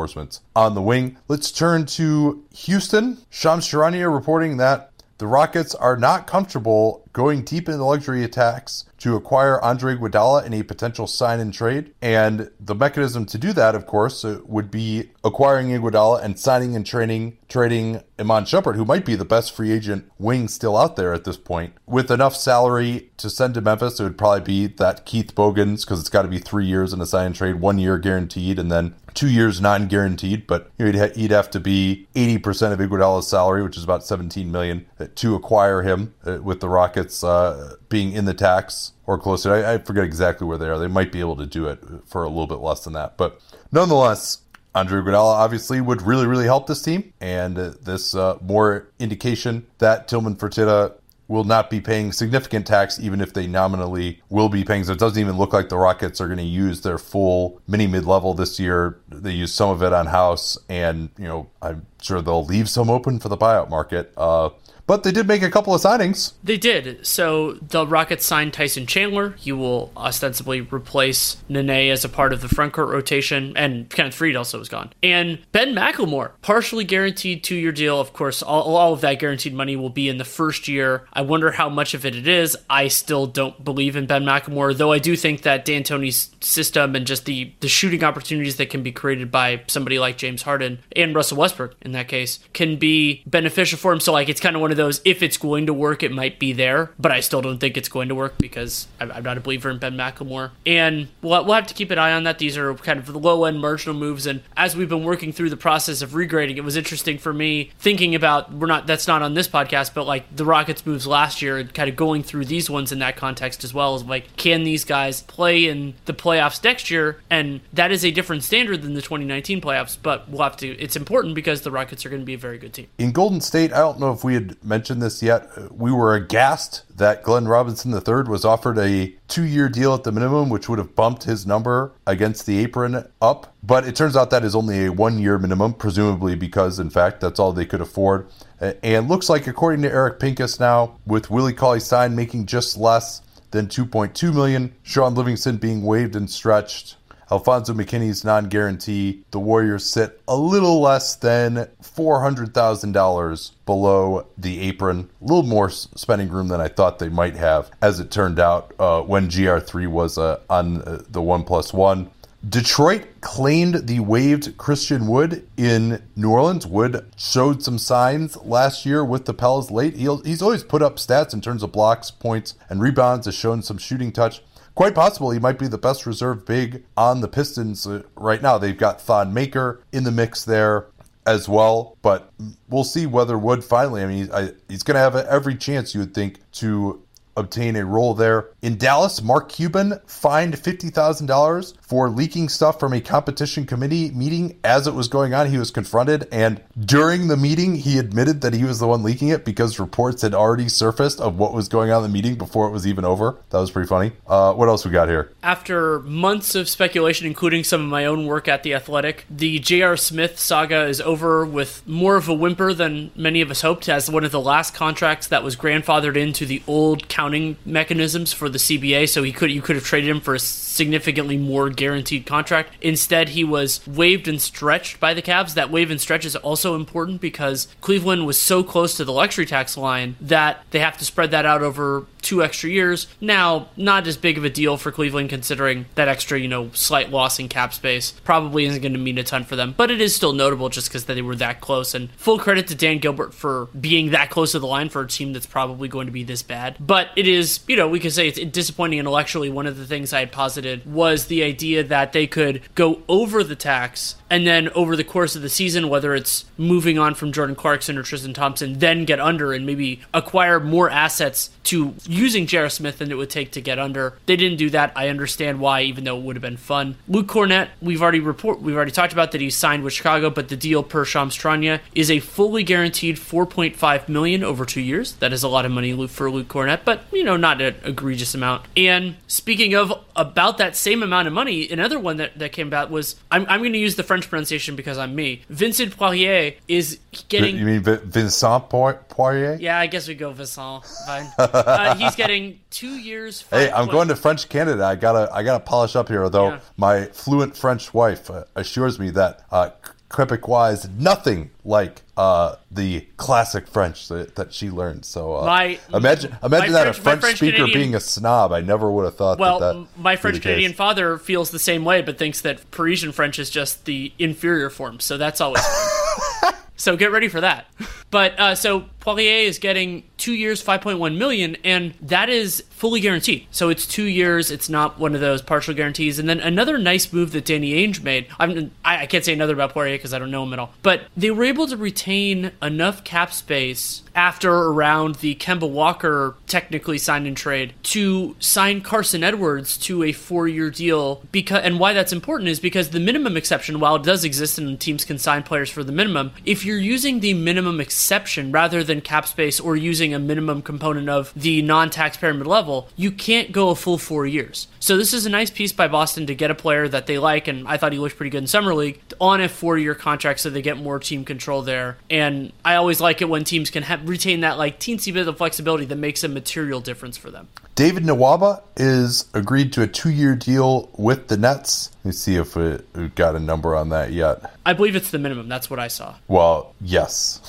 on the wing. Let's turn to Houston. Shams Charania reporting that the Rockets are not comfortable going deep into the luxury attacks to acquire Andre Iguodala in a potential sign and trade. And the mechanism to do that, of course, uh, would be acquiring Iguodala and signing and trading trading Iman Shumpert, who might be the best free agent wing still out there at this point, with enough salary to send to Memphis. It would probably be that Keith Bogans because it's got to be three years in a sign and trade, one year guaranteed, and then two years non-guaranteed. But he'd, ha- he'd, have to be 80% of Iguodala's salary, which is about 17 million, uh, to acquire him. Uh, with the Rockets uh, being in the tax or closer, I, I forget exactly where they are. They might be able to do it for a little bit less than that, but nonetheless Andre Iguodala obviously would really, really help this team, and uh, this uh, more indication that Tillman Fertitta will not be paying significant tax, even if they nominally will be paying. So it doesn't even look like the Rockets are going to use their full mini mid level this year. They use some of it on House, and you know I'm sure they'll leave some open for the buyout market. Uh, but they did make a couple of signings. They did. So the Rockets signed Tyson Chandler. He will ostensibly replace Nene as a part of the frontcourt rotation, and Kenneth Faried also was gone. And Ben McLemore, partially guaranteed two year deal. Of course, all, all of that guaranteed money will be in the first year. I wonder how much of it it is. I still don't believe in Ben McLemore, though I do think that D'Antoni's system and just the, the shooting opportunities that can be created by somebody like James Harden and Russell Westbrook in that case can be beneficial for him. So, like, it's kind of one of those if it's going to work, it might be there, but I still don't think it's going to work because I'm not a believer in Ben McLemore. And we'll, we'll have to keep an eye on that. These are kind of the low end marginal moves. And as we've been working through the process of regrading, it was interesting for me thinking about we're not that's not on this podcast, but like the Rockets moves last year and kind of going through these ones in that context as well as like can these guys play in the playoffs next year? And that is a different standard than the 2019 playoffs, but we'll have to. It's important because the Rockets are going to be a very good team. In Golden State, I don't know if we had mentioned this yet. We were aghast that Glenn Robinson III was offered a two year deal at the minimum, which would have bumped his number against the apron up. But it turns out that is only a one year minimum, presumably because, in fact, that's all they could afford. And looks like, according to Eric Pincus now, with Willie Cauley Stein making just less than 2.2 million, Shaun Livingston being waived and stretched, Alfonzo McKinnie's non guarantee. The Warriors sit a little less than $400,000 below the apron. A little more spending room than I thought they might have, as it turned out, uh, when GR3 was uh, on uh, the one plus one. Detroit claimed the waived Christian Wood in New Orleans. Wood showed some signs last year with the Pels late. He'll, he's always put up stats in terms of blocks, points, and rebounds, has shown some shooting touch. Quite possible he might be the best reserve big on the Pistons uh, right now. They've got Thon Maker in the mix there as well, but we'll see whether Wood finally, I mean, I, he's going to have every chance, you would think, to obtain a role there. In Dallas, Mark Cuban fined $50,000 for leaking stuff from a competition committee meeting as it was going on. He was confronted, and during the meeting, he admitted that he was the one leaking it because reports had already surfaced of what was going on in the meeting before it was even over. That was pretty funny. Uh, what else we got here? After months of speculation, including some of my own work at The Athletic, the J.R. Smith saga is over with more of a whimper than many of us hoped, as one of the last contracts that was grandfathered into the old county accounting mechanisms for the CBA, so he could you could have traded him for a significantly more guaranteed contract. Instead, he was waived and stretched by the Cavs. That waive and stretch is also important because Cleveland was so close to the luxury tax line that they have to spread that out over two extra years. Now, not as big of a deal for Cleveland considering that extra, you know, slight loss in cap space probably isn't going to mean a ton for them, but it is still notable just because they were that close. And full credit to Dan Gilbert for being that close to the line for a team that's probably going to be this bad. But it is, you know, we could say it's disappointing intellectually. One of the things I had posited was the idea that they could go over the tax and then over the course of the season, whether it's moving on from Jordan Clarkson or Tristan Thompson, then get under and maybe acquire more assets to using J.R. Smith than it would take to get under. They didn't do that. I understand why, even though it would have been fun. Luke Kornet, we've already report we've already talked about that he's signed with Chicago, but the deal per Shams Charania is a fully guaranteed 4.5 million over two years. That is a lot of money for Luke Kornet, but you know not an egregious amount. And speaking of about that same amount of money, another one that, that came about was I'm, I'm going to use the French pronunciation because I'm me. Vincent Poirier is getting. You mean Vincent Poirier? Yeah, I guess we go Vincent. Fine. uh, he's getting two years. Hey, I'm going to French Canada. I gotta I gotta polish up here. Although yeah. my fluent French wife uh, assures me that uh, Quebecois is nothing like uh, the classic French that, that she learned. So uh, my, imagine imagine that French, a French, French speaker Canadian, being a snob. I never would have thought. Well, that, that my French Canadian father feels the same way, but thinks that Parisian French is just the inferior form. So that's always. so get ready for that. But uh, so Poirier is getting two years, 5.1 million, and that is fully guaranteed. So it's two years. It's not one of those partial guarantees. And then another nice move that Danny Ainge made. I'm, I, can't say another about Poirier because I don't know him at all. But they were able to retain enough cap space after around the Kemba Walker technically signed in trade to sign Carson Edwards to a four-year deal. Because and why that's important is because the minimum exception, while it does exist and teams can sign players for the minimum, if you're using the minimum exception rather than cap space or using a minimum component of the non-taxpayer mid-level, you can't go a full four years. So this is a nice piece by Boston to get a player that they like, and I thought he looked pretty good in summer league on a four-year contract, so they get more team control there. And I always like it when teams can have, retain that like teensy bit of flexibility that makes a material difference for them. David Nwaba is agreed to a two-year deal with the Nets. Let me see if we, have got a number on that yet. I believe it's the minimum. That's what I saw. Well, yes.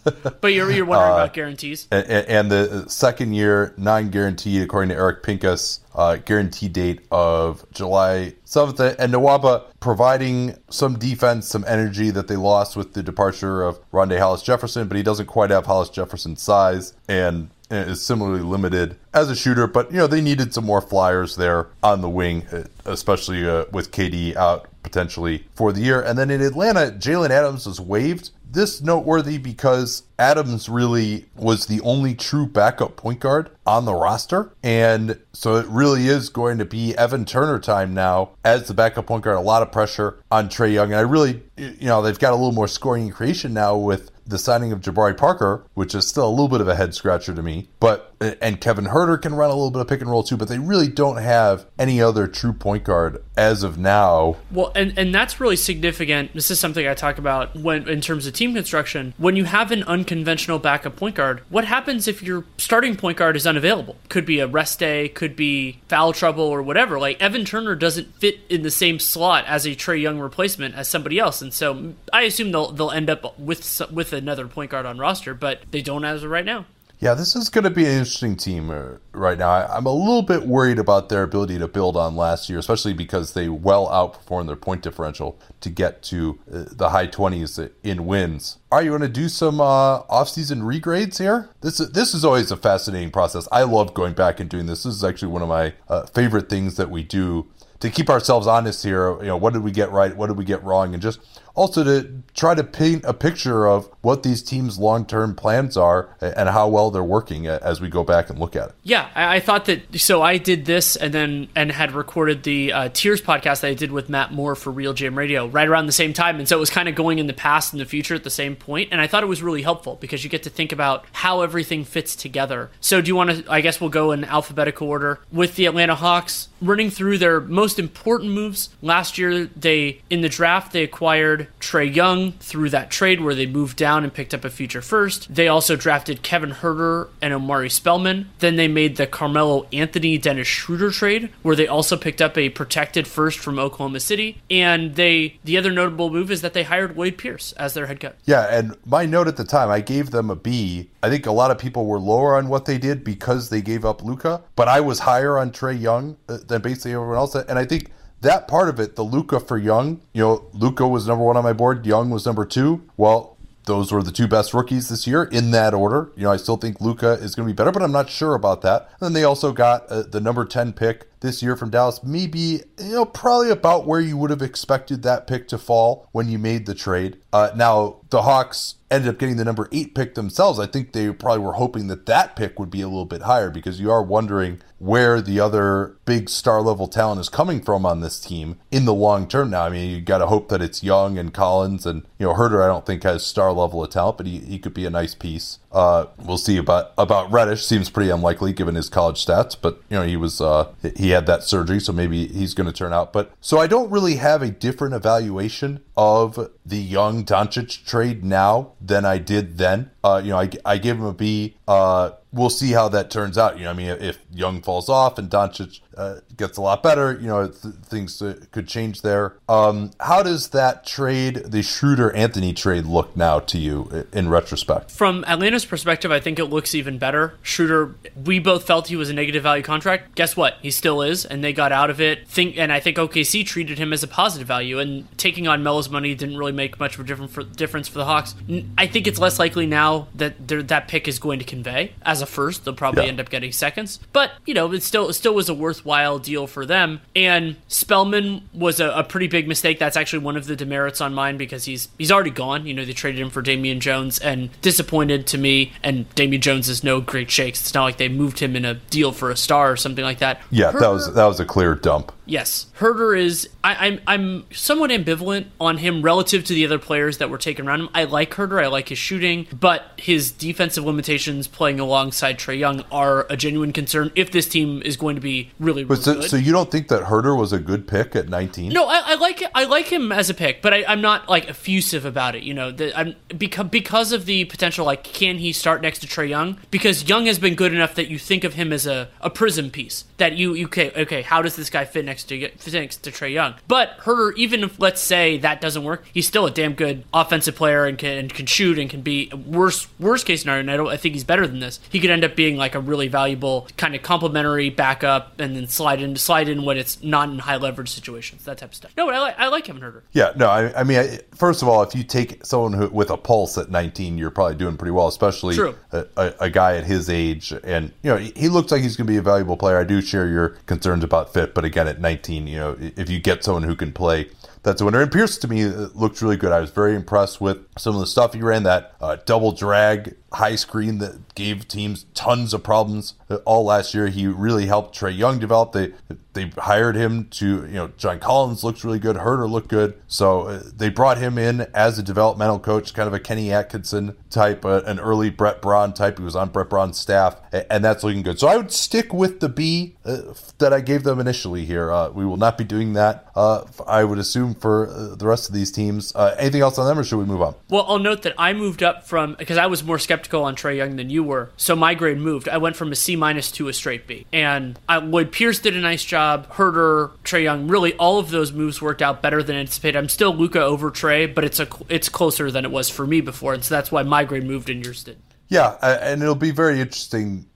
but you're, you're wondering uh, about guarantees? And, and, the second year, non-guaranteed, according to Eric Pincus, uh, guarantee date of July 7th. And Nwaba providing some defense, some energy that they lost with the departure of Rondae Hollis Jefferson, but he doesn't quite have Hollis Jefferson's size. And is similarly limited as a shooter, but you know they needed some more flyers there on the wing, especially uh, with KD out potentially for the year. And then in Atlanta, Jalen Adams was waived. This noteworthy because Adams really was the only true backup point guard on the roster. And so it really is going to be Evan Turner time now as the backup point guard. A lot of pressure on Trae Young. And I really, you know, they've got a little more scoring and creation now with the signing of Jabari Parker, which is still a little bit of a head scratcher to me. But and Kevin Huerter can run a little bit of pick and roll too, but they really don't have any other true point guard as of now. Well, and and that's really significant. This is something I talk about when in terms of team construction. When you have an unconventional backup point guard, what happens if your starting point guard is unavailable? Could be a rest day, could be foul trouble or whatever. Like Evan Turner doesn't fit in the same slot as a Trae Young replacement as somebody else, and so I assume they'll they'll end up with with another point guard on roster, but they don't as of right now. Yeah, this is going to be an interesting team uh, right now. I, am a little bit worried about their ability to build on last year, especially because they well outperformed their point differential to get to uh, the high 20s in wins. Are you going to do some uh, offseason regrades here? This is, this is always a fascinating process. I love going back and doing this. This is actually one of my uh, favorite things that we do to keep ourselves honest here. You know, what did we get right? What did we get wrong? And just also to try to paint a picture of what these teams' long term plans are and how well they're working as we go back and look at it. Yeah, I, I thought that. So I did this and then and had recorded the uh, Tears podcast that I did with Matt Moore for RealGM Radio right around the same time, and so it was kind of going in the past and the future at the same point, and I thought it was really helpful because you get to think about how everything fits together. So do you want to? I guess we'll go in alphabetical order with the Atlanta Hawks running through their most important moves last year. They in the draft they acquired Trae Young through that trade where they moved down and picked up a future first. They also drafted Kevin Huerter and Omari Spellman. Then they made the Carmelo Anthony Dennis Schroeder trade where they also picked up a protected first from Oklahoma City. And they the other notable move is that they hired Lloyd Pierce as their head coach. Yeah, and my note at the time, I gave them a B. I think a lot of people were lower on what they did because they gave up Luka, but I was higher on Trae Young uh, than basically everyone else. And I think that part of it, the Luka for Young, you know, Luka was number one on my board, Young was number two. Well, those were the two best rookies this year in that order. You know, I still think Luka is going to be better, but I'm not sure about that. And then they also got uh, the number 10 pick this year from Dallas, maybe, you know, probably about where you would have expected that pick to fall when you made the trade. Uh, now, the Hawks ended up getting the number eight pick themselves. I think they probably were hoping that that pick would be a little bit higher because you are wondering where the other big star level talent is coming from on this team in the long term now. I mean, you got to hope that it's Young and Collins and, you know, Huerter, I don't think has star level of talent, but he, he could be a nice piece. Uh, we'll see about, about Reddish. Seems pretty unlikely given his college stats, but, you know, he was, uh, he had that surgery, so maybe he's going to turn out. But so I don't really have a different evaluation of the young Doncic trade now than I did then. Uh, you know, I, I gave him a B. Uh, we'll see how that turns out. You know, I mean, if Young falls off and Doncic uh, gets a lot better, you know, th- things uh, could change there. Um, how does that trade, the Schroeder Anthony trade, look now to you in retrospect? From Atlanta's perspective, I think it looks even better. Schroeder, we both felt he was a negative value contract. Guess what? He still is, and they got out of it. Think, and I think OKC treated him as a positive value, and taking on Melo's money didn't really make much of a difference for, difference for the Hawks. I think it's less likely now that that pick is going to convey as a first. They'll probably yeah. end up getting seconds, but you know, it still it still was a worthwhile deal for them. And Spellman was a, a, pretty big mistake. That's actually one of the demerits on mine because he's he's already gone. You know, they traded him for Damian Jones, and disappointed to me. And Damian Jones is no great shakes. It's not like they moved him in a deal for a star or something like that. Yeah, that was that was a clear dump. Yes, Huerter is. I, I'm I'm somewhat ambivalent on him relative to the other players that were taken around him. I like Huerter. I like his shooting, but his defensive limitations playing alongside Trae Young are a genuine concern if this team is going to be really, really so. So you don't think that Huerter was a good pick at 19? No, I, I like I like him as a pick, but I, am not like effusive about it. You know, the, I'm because because of the potential. Like, can he start next to Trae Young? Because Young has been good enough that you think of him as a, a prism piece. That you you okay okay how does this guy fit next next to next to Trae Young. But Huerter, even if let's say that doesn't work, he's still a damn good offensive player and can, and can shoot and can be worst worst case scenario. And I don't I think he's better than this. He could end up being like a really valuable kind of complementary backup and then slide in slide in when it's not in high leverage situations that type of stuff. No, I like I like Kevin Huerter. Yeah, no, I, I mean, I, first of all, if you take someone who, with a pulse at 19, you're probably doing pretty well, especially a, a, a, guy at his age. And you know, he, he looks like he's going to be a valuable player. I do share your concerns about fit, but again, at 19, you know, if you get someone who can play that's a winner. And Pierce to me looked really good. I was very impressed with some of the stuff he ran. That uh, double drag high screen that gave teams tons of problems all last year. He really helped Trae Young develop. They they hired him to you know John Collins looks really good. Huerter looked good. So uh, they brought him in as a developmental coach, kind of a Kenny Atkinson type, uh, an early Brett Brown type. He was on Brett Brown's staff, and that's looking good. So I would stick with the B uh, that I gave them initially here. Uh, we will not be doing that. Uh, I would assume for uh, the rest of these teams. anything else on them, or should we move on? Well, I'll note that I moved up from because I was more skeptical on Trae Young than you were, so my grade moved. I went from a C minus to a straight B. And I, Lloyd Pierce did a nice job. Huerter, Trae Young, really all of those moves worked out better than anticipated. I'm still Luka over Trae, but it's a it's closer than it was for me before, and so that's why my grade moved and yours did. Yeah, and it'll be very interesting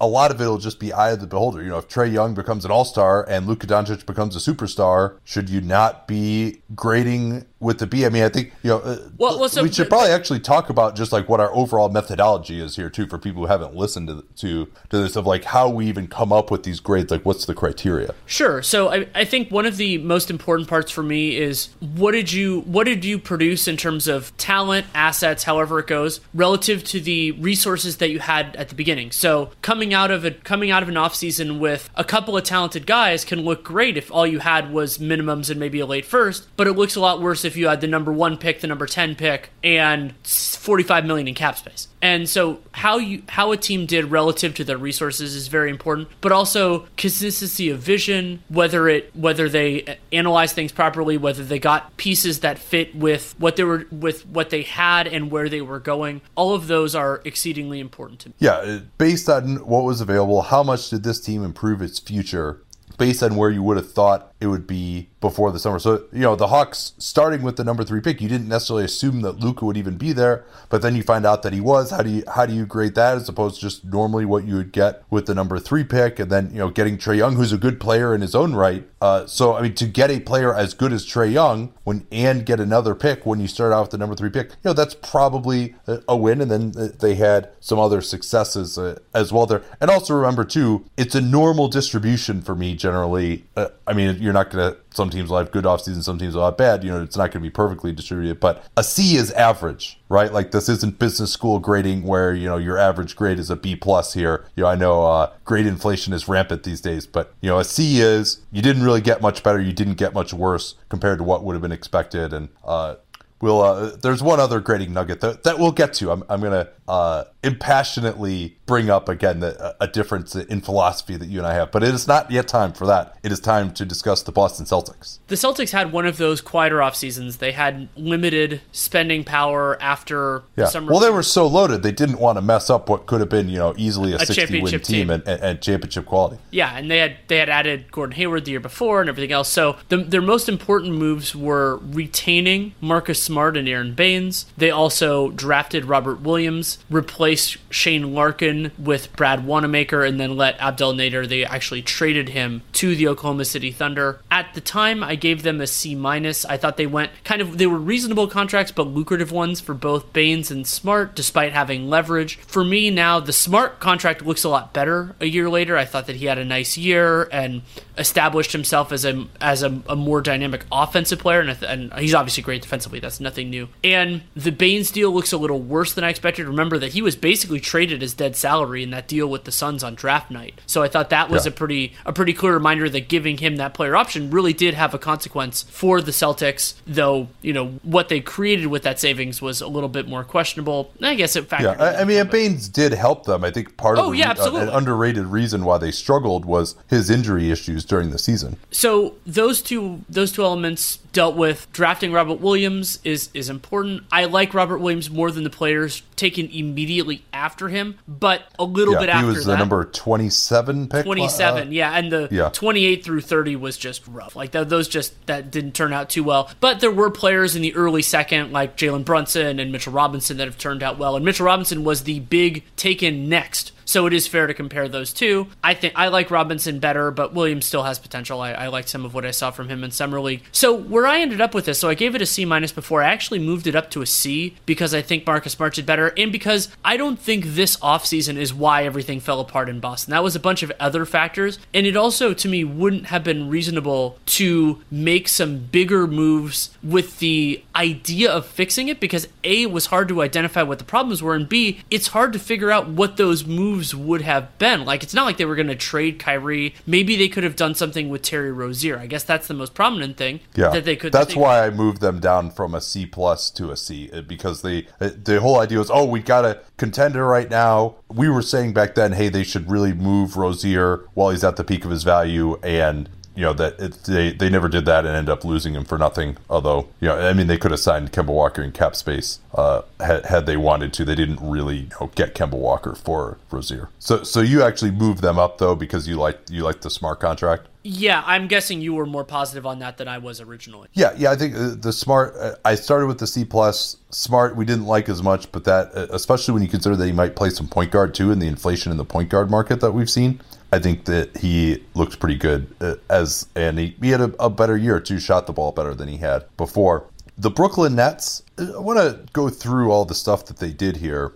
a lot of it will just be eye of the beholder. You know, if Trae Young becomes an all star and Luka Doncic becomes a superstar, should you not be grading with the B? I mean, I think you know. Uh, well, well so, we should probably actually talk about just like what our overall methodology is here too, for people who haven't listened to to to this of like how we even come up with these grades. Like, what's the criteria? Sure. So I, I think one of the most important parts for me is what did you what did you produce in terms of talent, assets, however it goes, relative to the resources that you had at the beginning. So coming out of it, coming out of an offseason with a couple of talented guys can look great if all you had was minimums and maybe a late first, but it looks a lot worse if you had the number one pick, the number ten pick, and forty five million in cap space. And so how you how a team did relative to their resources is very important, but also consistency of vision, whether it whether they uh, analyze things properly, whether they got pieces that fit with what they were with what they had and where they were going. All of those are exceedingly important to me. Yeah, uh, based on what was available, how much did this team improve its future based on where you would have thought it would be before the summer. So, you know, the Hawks starting with the number three pick, you didn't necessarily assume that Luka would even be there, but then you find out that he was. How do you how do you grade that as opposed to just normally what you would get with the number three pick, and then you know getting Trae Young, who's a good player in his own right. Uh, so, I mean, to get a player as good as Trae Young when and get another pick when you start out with the number three pick, you know, that's probably a win. And then they had some other successes uh, as well there. And also remember too, it's a normal distribution for me generally. Uh, I mean, you're not going to some teams will have good offseason, some teams will have bad. You know, it's not going to be perfectly distributed, but a C is average, right? Like this isn't business school grading where you know your average grade is a B plus here. You know, I know uh, grade inflation is rampant these days, but you know, a C is you didn't really get much better, you didn't get much worse compared to what would have been expected, and uh, we'll uh, there's one other grading nugget that, that we'll get to. I'm, I'm gonna uh, impassionately bring up again the, a difference in philosophy that you and I have, but it is not yet time for that. It is time to discuss the Boston Celtics. The Celtics had one of those quieter off seasons. They had limited spending power after yeah. the summer. Well, they were so loaded they didn't want to mess up what could have been you know easily a, a 60 win team, team. And, and, championship quality. Yeah, and they had they had added Gordon Hayward the year before and everything else. So the, their most important moves were retaining Marcus Smart and Aron Baynes. They also drafted Robert Williams, replaced Shane Larkin with Brad Wanamaker, and then let Abdel Nader. They actually traded him to the Oklahoma City Thunder. At the time, I gave them a C minus. I thought they went kind of they were reasonable contracts, but lucrative ones for both Baynes and Smart, despite having leverage. For me now, the Smart contract looks a lot better a year later. I thought that he had a nice year and established himself as a as a, a more dynamic offensive player, and, and he's obviously great defensively. That's nothing new. And the Baynes deal looks a little worse than I expected. Remember that he was basically traded as dead salary in that deal with the Suns on draft night. So I thought that was yeah. a pretty a pretty clear reminder that giving him that player option really did have a consequence for the Celtics. Though you know what they created with that savings was a little bit more questionable. I guess it factored. Yeah, I, I mean, Baynes did help them. I think part oh, of the, yeah, uh, an underrated reason why they struggled was his injury issues during the season. So those two those two elements dealt with drafting Robert Williams is is important. I like Robert Williams more than the players taken immediately after him, but a little yeah, bit after that. He was the number 27 pick. 27, uh, yeah, and the yeah. 28 through 30 was just rough. Like those just that didn't turn out too well. But there were players in the early second like Jalen Brunson and Mitchell Robinson that have turned out well. And Mitchell Robinson was the big taken next So it is fair to compare those two. I think I like Robinson better, but Williams still has potential. I, I liked some of what I saw from him in summer league. So where I ended up with this, so I gave it a C minus before. I actually moved it up to a C because I think Marcus Smart did better, and because I don't think this offseason is why everything fell apart in Boston. That was a bunch of other factors, and it also to me wouldn't have been reasonable to make some bigger moves with the idea of fixing it because A, it was hard to identify what the problems were, and B, it's hard to figure out what those moves would have been. Like, it's not like they were going to trade Kyrie. Maybe they could have done something with Terry Rozier. I guess that's the most prominent thing Yeah, that they could. That's that they- why I moved them down from a C plus to a C uh, because they uh, the whole idea was, oh, we got a contender right now. We were saying back then, hey, they should really move Rozier while he's at the peak of his value, and you know that it, they they never did that and end up losing him for nothing. Although you know, I mean, they could have signed Kemba Walker in cap space uh, had had they wanted to. They didn't really you know, get Kemba Walker for Rozier. So so you actually moved them up though because you like you like the smart contract. Yeah, I'm guessing you were more positive on that than I was originally. Yeah, yeah, I think uh, the smart. Uh, I started with the C plus. Smart, we didn't like as much, but that, uh, especially when you consider that he might play some point guard too, and the inflation in the point guard market that we've seen, I think that he looked pretty good uh, as, and he, he had a, a better year too. Shot the ball better than he had before. The Brooklyn Nets. uh, I want to go through all the stuff that they did here.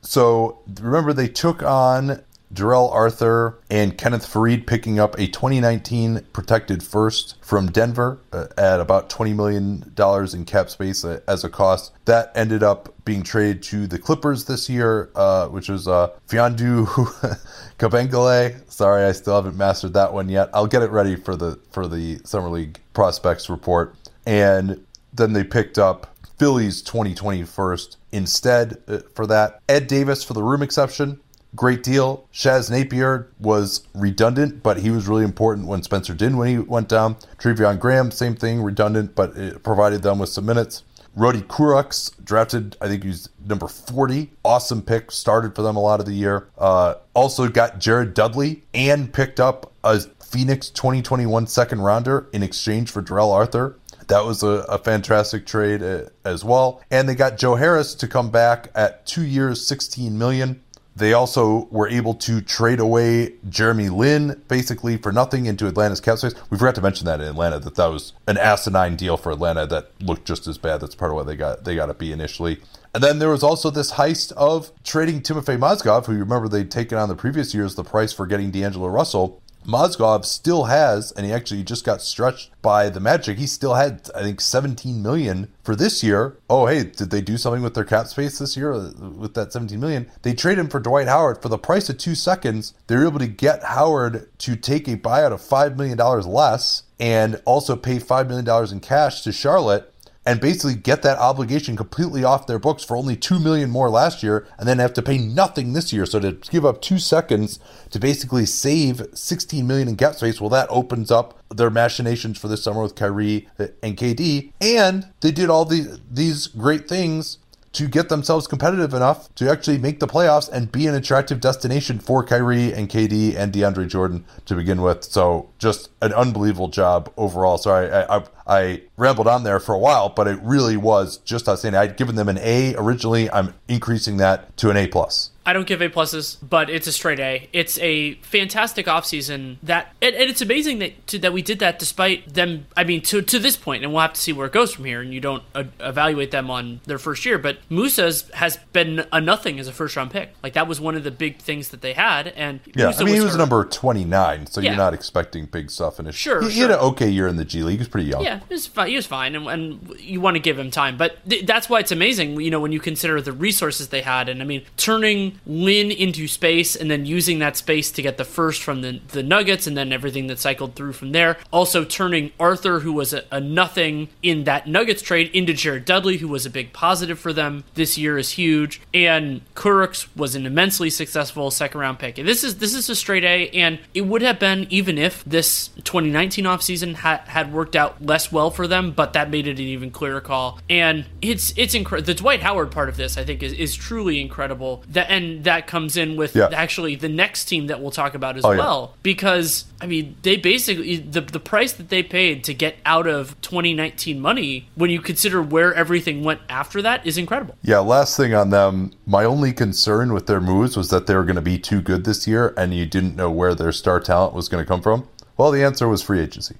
So remember, they took on Darrell Arthur and Kenneth Faried picking up a 2019 protected first from Denver uh, at about $20 million in cap space uh, as a cost. That ended up being traded to the Clippers this year, uh, which was uh, Fiondu Kabengele. Sorry, I still haven't mastered that one yet. I'll get it ready for the for the Summer League prospects report. And then they picked up Phillies 2020 first instead uh, for that. Ed Davis for the room exception. Great deal. Shaz Napier was redundant, but he was really important when Spencer Din when he went down. Treveon Graham, same thing, redundant, but it provided them with some minutes. Rody Kurucs, drafted, I think he's number 40. Awesome pick, started for them a lot of the year. Uh, also got Jared Dudley and picked up a Phoenix 2021 second rounder in exchange for Darrell Arthur. That was a, a fantastic trade uh, as well. And they got Joe Harris to come back at two years, 16 million. They also were able to trade away Jeremy Lin basically for nothing into Atlanta's cap space. We forgot to mention that in Atlanta that that was an asinine deal for Atlanta that looked just as bad. That's part of why they got they got to be initially. And then there was also this heist of trading Timofey Mozgov, who you remember they'd taken on the previous years the price for getting D'Angelo Russell. Mozgov still has, and he actually just got stretched by the Magic. He still had, I think, 17 million for this year. Oh, hey, did they do something with their cap space this year uh, with that 17 million? They trade him for Dwight Howard for the price of two seconds. They were able to get Howard to take a buyout of $5 million less and also pay $5 million in cash to Charlotte and basically get that obligation completely off their books for only 2 million more last year and then have to pay nothing this year. So to give up 2 seconds to basically save 16 million in cap space well that opens up their machinations for this summer with Kyrie and KD and they did all the, these great things to get themselves competitive enough to actually make the playoffs and be an attractive destination for Kyrie and KD and DeAndre Jordan to begin with. So just an unbelievable job overall. Sorry, I, I, I rambled on there for a while, but it really was just outstanding. I'd given them an A originally. I'm increasing that to an A plus. I don't give A pluses, but it's a straight A. It's a fantastic offseason that, and, and it's amazing that to, that we did that despite them. I mean, to to this point, and we'll have to see where it goes from here. And you don't uh, evaluate them on their first year, but Musa's has been a nothing as a first round pick. Like that was one of the big things that they had. And Yeah, Musa I mean, he was hurt. number 29, so Yeah. you're not expecting big stuff in his Sure, He, he had an okay year in the G League. He was pretty young. Yeah, he was fine. He was fine, and, and you want to give him time. But th- that's why it's amazing, you know, when you consider the resources they had. And I mean, turning Lin into space and then using that space to get the first from the, the Nuggets and then everything that cycled through from there. Also, turning Arthur, who was a, a nothing in that Nuggets trade, into Jared Dudley, who was a big positive for them this year, is huge. And Kurucs was an immensely successful second round pick. And this is this is a straight A, and it would have been even if this 2019 offseason had had worked out less well for them, but that made it an even clearer call. And it's it's incredible. The Dwight Howard part of this, I think, is, is truly incredible. That and and that comes in with Yeah. actually the next team that we'll talk about as Oh, yeah. well because I mean they basically the the price that they paid to get out of 2019 money when you consider where everything went after that is incredible. Yeah, last thing on them. My only concern with their moves was that they were going to be too good this year and you didn't know where their star talent was going to come from. Well, the answer was free agency.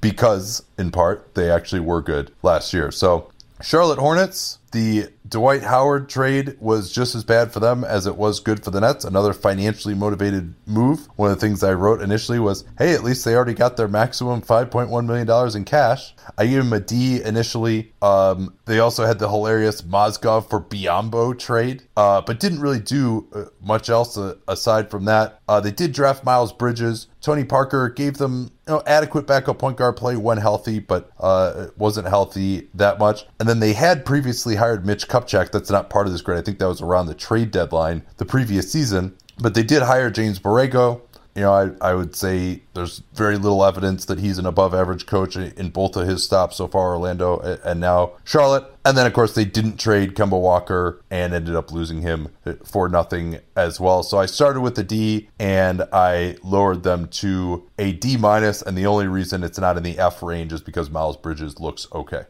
Because, in part, they actually were good last year. So, Charlotte Hornets, the Dwight Howard trade was just as bad for them as it was good for the Nets. Another financially motivated move. One of the things I wrote initially was, hey, at least they already got their maximum $5.1 million in cash. I gave them a D initially. Um, they also had the hilarious Mozgov for Biyombo trade, uh, but didn't really do uh, much else uh, aside from that. Uh, they did draft Miles Bridges. Tony Parker gave them you know, adequate backup point guard play when healthy, but uh, wasn't healthy that much. And then they had previously hired Mitch Kupchak. That's not part of this grade. I think that was around the trade deadline the previous season. But they did hire James Borrego. You know, I, I would say there's very little evidence that he's an above average coach in both of his stops so far, Orlando and now Charlotte. And then, of course, they didn't trade Kemba Walker and ended up losing him for nothing as well. So I started with a D and I lowered them to a D minus. And the only reason it's not in the F range is because Miles Bridges looks okay.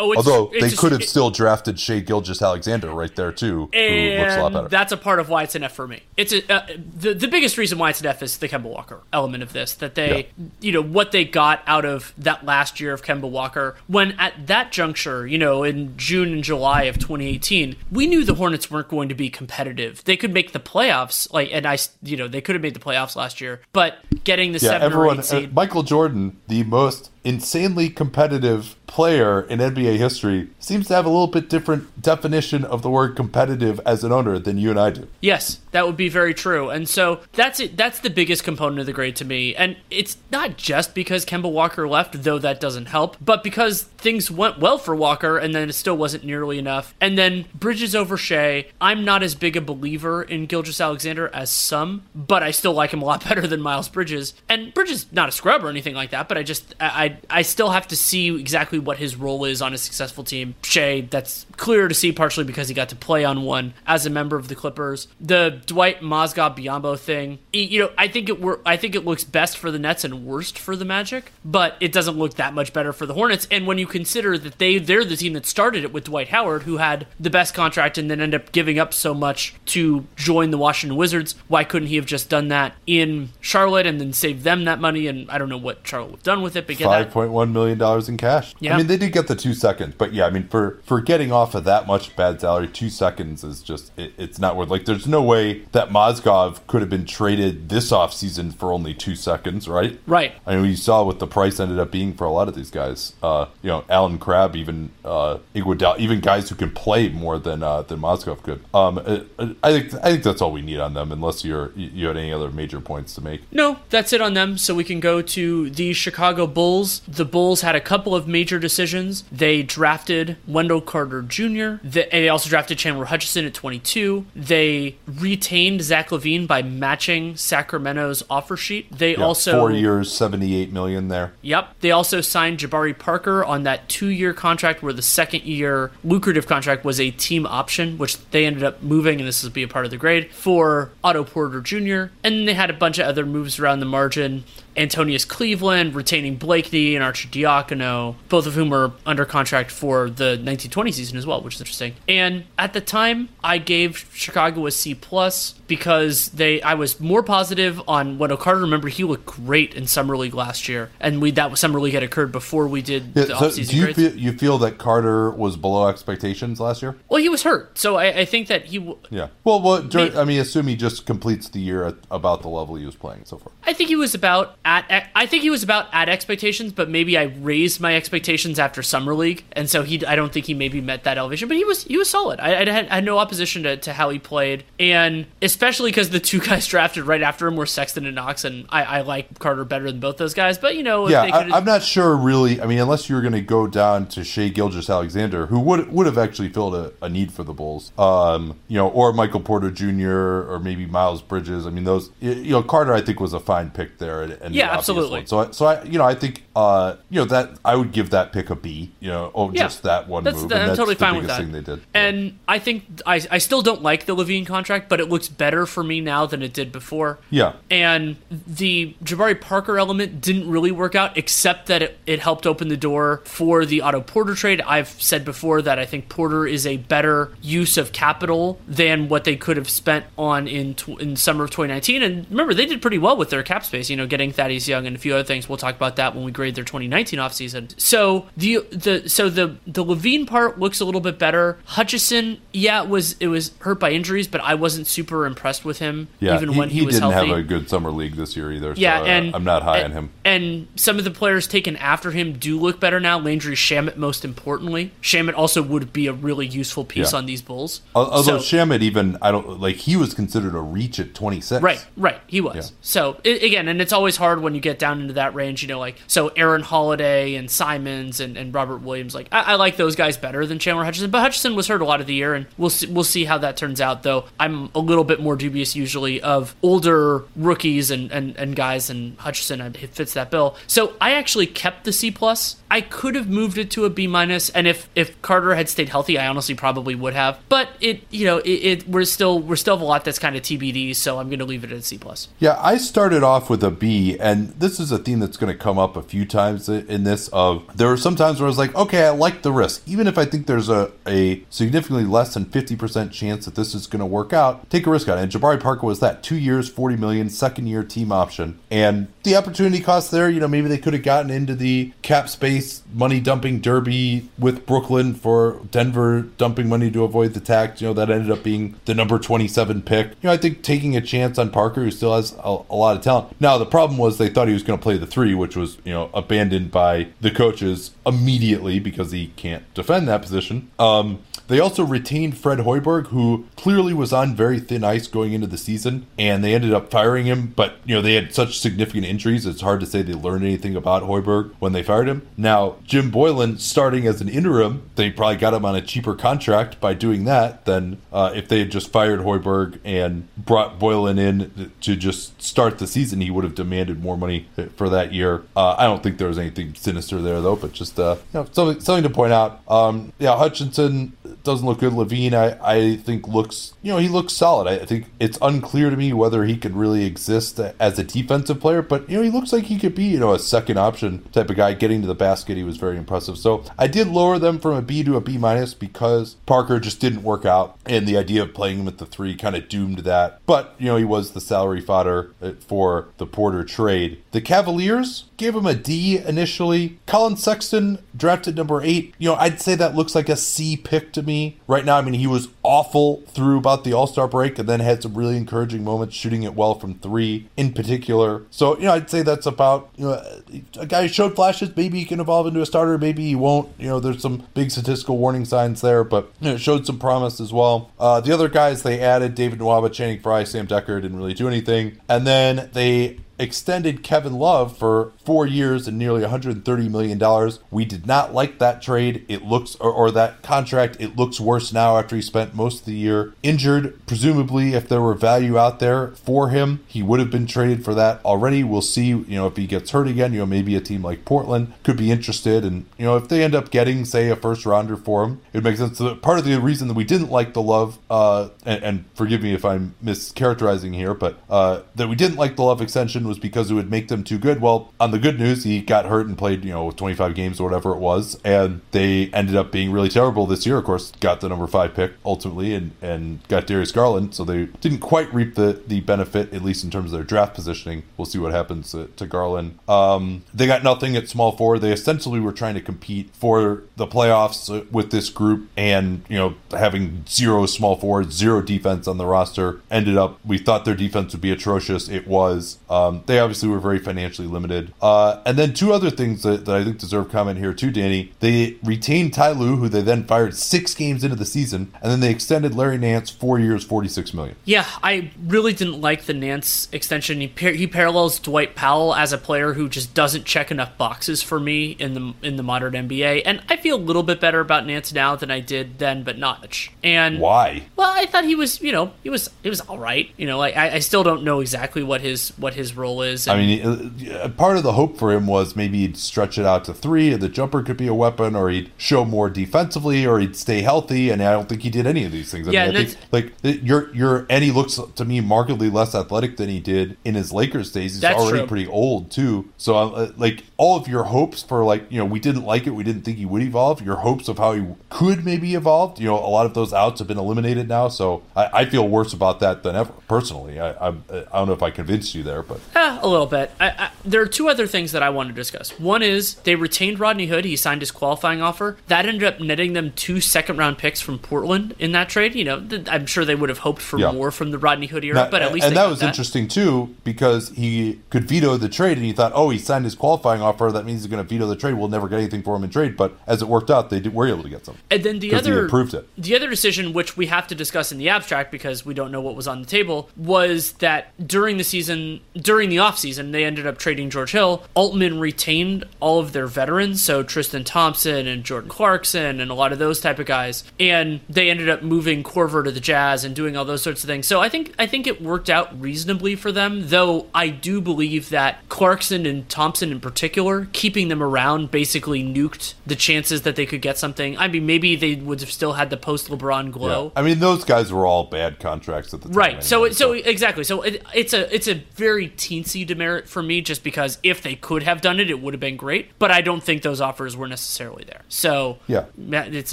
Oh, it's, Although it's they could have still drafted Shai Gilgeous Alexander right there too, who looks a lot better. that's a part of why it's an F for me. It's a, uh, the the biggest reason why it's an F is the Kemba Walker element of this. That they, you know, what they got out of that last year of Kemba Walker. When at that juncture, you know, in June and July of 2018, we knew the Hornets weren't going to be competitive. They could make the playoffs, like, and I, you know, they could have made the playoffs last year, but getting the yeah, seven or everyone. eight seed. uh, Michael Jordan, the most insanely competitive player in NBA history, seems to have a little bit different definition of the word competitive as an owner than you and I do. Yes, that would be very true. And so that's it. That's the biggest component of the grade to me. And it's not just because Kemba Walker left, though that doesn't help, but because things went well for Walker and then it still wasn't nearly enough. And then Bridges over Shai. I'm not as big a believer in Gilgeous Alexander as some, but I still like him a lot better than Miles Bridges. And Bridges not a scrub or anything like that, but I just I I, I still have to see exactly what his role is on a successful team. Shai, that's clear to see partially because he got to play on one as a member of the Clippers. The Dwight Mozgov Biyombo thing, you know, I think it wor- I think it looks best for the Nets and worst for the Magic, but it doesn't look that much better for the Hornets. And when you consider that they they're the team that started it with Dwight Howard, who had the best contract and then ended up giving up so much to join the Washington Wizards, why couldn't he have just done that in Charlotte and then saved them that money? And I don't know what Charlotte would have done with it, but get Five that. point one million dollars in cash. Yeah. I mean they did get the two seconds, but yeah, I mean for for getting off of that much bad salary, two seconds is just it, it's not worth. Like there's no way that Mozgov could have been traded this offseason for only two seconds, right? Right. I mean, we saw what the price ended up being for a lot of these guys. Uh, you know, Allen Crabbe, even uh, Iguodala, even guys who can play more than uh, than Mozgov could. Um, uh, uh, I think I think that's all we need on them, unless you're you you had any other major points to make. No, that's it on them. So we can go to the Chicago Bulls. The Bulls had a couple of major decisions. They drafted Wendell Carter Jr. They, and they also drafted Chandler Hutchison at 22. They retained Zach LaVine by matching Sacramento's offer sheet. They Yeah, also four years, seventy eight million there. Yep. They also signed Jabari Parker on that two year contract where the second year lucrative contract was a team option, which they ended up moving, and this will be a part of the grade, for Otto Porter Jr. And they had a bunch of other moves around the margin. Antonius Cleveland, retaining Blakeney and Arcidiacono, both of whom are under contract for the 1920 season as well, which is interesting. And at the time, I gave Chicago a C plus because they I was more positive on Wendell Carter. Remember, he looked great in summer league last year, and we that summer league had occurred before we did Yeah, the so offseason do you feel you feel that Carter was below expectations last year? well, he was hurt, so I, I think that he. w- Yeah. Well, well, dur- May- I mean, assume he just completes the year at about the level he was playing so far. I think he was about at. I think he was about at expectations, but maybe I raised my expectations after summer league, and so he. I don't think he maybe met that elevation, but he was he was solid. I, I, had, I had no opposition to, to how he played, and especially because the two guys drafted right after him were Sexton and Knox, and I, I like Carter better than both those guys. But you know, Yeah, they I, I'm not sure really. I mean, unless you were going to go down to Shai Gilgeous Alexander, who would would have actually filled a, a need for the Bulls, um, you know, or Michael Porter Jr. or maybe Miles Bridges. I mean, those you know Carter I think was a fine pick there, and, and Yeah, absolutely. one. So, I, so I, you know, I think, uh, you know, that I would give that pick a B. You know, oh, Yeah, just that one that's, move. I'm and that's totally the fine with biggest that. thing they did. And I think I, I still don't like the LaVine contract, but it looks better for me now than it did before. Yeah. And the Jabari Parker element didn't really work out, except that it, it helped open the door for the Otto Porter trade. I've said before that I think Porter is a better use of capital than what they could have spent on in tw- in summer of 2019. And remember, they did pretty well with their cap space. You know, getting Thaddeus Young and a few other things. We'll talk about that when we grade their 2019 offseason. So the the so the the LaVine part looks a little bit better. Hutchison, yeah, it was it was hurt by injuries, but I wasn't super impressed with him Yeah, even he, when he, he was didn't healthy. have a good summer league this year either. Yeah, so, uh, and I'm not high and, on him. And some of the players taken after him do look better now. Landry Shamet, most importantly, Shamet also would be a really useful piece Yeah. on these Bulls. Although So- Shamet even, I don't like he was considered a reach at 26. Right, right. He was. Yeah. So i again, and it's always hard when you get down into that range. You know, like so Aaron Holiday and Simons and, and Robert Williams. Like I, I like those guys better than Chandler Hutchison, but Hutchison was hurt a lot of the year, and we'll see, we'll see how that turns out. Though I'm a little bit more dubious usually of older rookies and and, and guys, and Hutchison it fits that bill. So I actually kept the C plus. I could have moved it to a B minus, and if if Carter had stayed healthy, I honestly probably would have. But it, you know, it, it we're still we're still have a lot that's kind of TBD, so I'm going to leave it at C plus. Yeah, I started off with a B, and this is a theme that's going to come up a few times in this. Of there are some times where I was like, okay, I like the risk, even if I think there's a, a significantly less than fifty percent chance that this is going to work out. Take a risk on it. And Jabari Parker was that two years, forty million, second year team option, and the opportunity cost there. You know, maybe they could have gotten into the cap space money dumping derby with Brooklyn for Denver dumping money to avoid the tax. You know, that ended up being the number twenty seven pick. You know, I think taking a chance on Parker, who still has a, a lot of talent. Now, the problem was they thought he was going to play the three, which was, you know, abandoned by the coaches immediately because he can't defend that position. Um, they also retained Fred Hoiberg, who clearly was on very thin ice going into the season, and they ended up firing him. But you know they had such significant injuries; it's hard to say they learned anything about Hoiberg when they fired him. Now Jim Boylan, starting as an interim, they probably got him on a cheaper contract by doing that than uh, if they had just fired Hoiberg and brought Boylan in to just start the season. He would have demanded more money for that year. Uh, I don't think there was anything sinister there though, but just uh, you know something something to point out. Um, yeah, Hutchison doesn't look good. LaVine, I, I think looks, you know, he looks solid. I think it's unclear to me whether he could really exist as a defensive player, but you know, he looks like he could be, you know, a second option type of guy. Getting to the basket, he was very impressive. So I did lower them from a B to a B minus because Parker just didn't work out, and the idea of playing him at the three kind of doomed that. But you know, he was the salary fodder uh, for the Porter trade. The Cavaliers gave him a D initially. Collin Sexton drafted number eight. You know, I'd say that looks like a C pick to me right now. I mean, he was awful through about the All Star break and then had some really encouraging moments shooting it well from three in particular. So, you know, I'd say that's about, you know, a guy who showed flashes. Maybe he can evolve into a starter. Maybe he won't. You know, there's some big statistical warning signs there, but, you know, showed some promise as well. Uh, the other guys they added, David Nwaba, Channing Frye, Sam Dekker, didn't really do anything. And then they extended Kevin Love for four years and nearly $130 million. We did not like that trade. It looks, or, or, that contract, it looks worse now after he spent most of the year injured. Presumably, if there were value out there for him, he would have been traded for that already. We'll see, you know, if he gets hurt again, you know, maybe a team like Portland could be interested. And, you know, if they end up getting, say, a first rounder for him, it makes sense. Part of the reason that we didn't like the Love, uh, and, and forgive me if I'm mischaracterizing here, but uh, that we didn't like the Love extension was because it would make them too good. Well, on the good news, he got hurt and played, you know, 25 games or whatever it was, and they ended up being really terrible this year. Of course, got the number five pick ultimately, and and got Darius Garland, so they didn't quite reap the the benefit, at least in terms of their draft positioning. We'll see what happens to, to Garland. Um, they got nothing at small forward. They essentially were trying to compete for the playoffs with this group, and you know, having zero small forwards, zero defense on the roster, ended up. We thought their defense would be atrocious. It was. Um, they obviously were very financially limited. Uh, and then two other things that, that I think deserve comment here too, Danny. They retained Ty Lue, who they then fired six games into the season, and then they extended Larry Nance four years, forty six million. Yeah, I really didn't like the Nance extension. He, par- he parallels Dwight Powell as a player who just doesn't check enough boxes for me in the in the modern NBA, and I feel a little bit better about Nance now than I did then, but not much. And Why? Well, I thought he was, you know, he was he was all right. You know, I, I still don't know exactly what his what his role role is. I mean, uh, part of the hope for him was maybe he'd stretch it out to three, and the jumper could be a weapon, or he'd show more defensively, or he'd stay healthy. And I don't think he did any of these things. I Yeah, mean, I think like uh, you're you're and he looks to me markedly less athletic than he did in his Lakers days. He's already true. pretty old too. So uh, like all of your hopes for like you know we didn't like it, we didn't think he would evolve. Your hopes of how he could maybe evolve. You know, a lot of those outs have been eliminated now. So I, I feel worse about that than ever. Personally, I, I'm I don't know if I convinced you there, but Eh, a little bit. I, I, there are two other things that I want to discuss. One is they retained Rodney Hood. He signed his qualifying offer. That ended up netting them two second round picks from Portland in that trade. You know, th- I'm sure they would have hoped for Yeah. more from the Rodney Hood era, Now- but at least and that was interesting too because he could veto the trade, and he thought, oh, he signed his qualifying offer. That means he's going to veto the trade. We'll never get anything for him in trade. But as it worked out, they did, were able to get some. And then the other approved it. the other decision, which we have to discuss in the abstract because we don't know what was on the table, was that during the season, during the offseason, they ended up trading George Hill. Altman retained all of their veterans, so Tristan Thompson and Jordan Clarkson and a lot of those type of guys, and they ended up moving Korver to the Jazz and doing all those sorts of things. So I think I think it worked out reasonably for them, though I do believe that Clarkson and Thompson in particular, keeping them around basically nuked the chances that they could get something. I mean, maybe they would have still had the post LeBron glow. I mean, those guys were all bad contracts at the time. Right. So, anyway, it, so exactly. So it, it's a it's a very teensy demerit for me, just because if they could have done it, it would have been great. But I don't think those offers were necessarily there. So Yeah. it's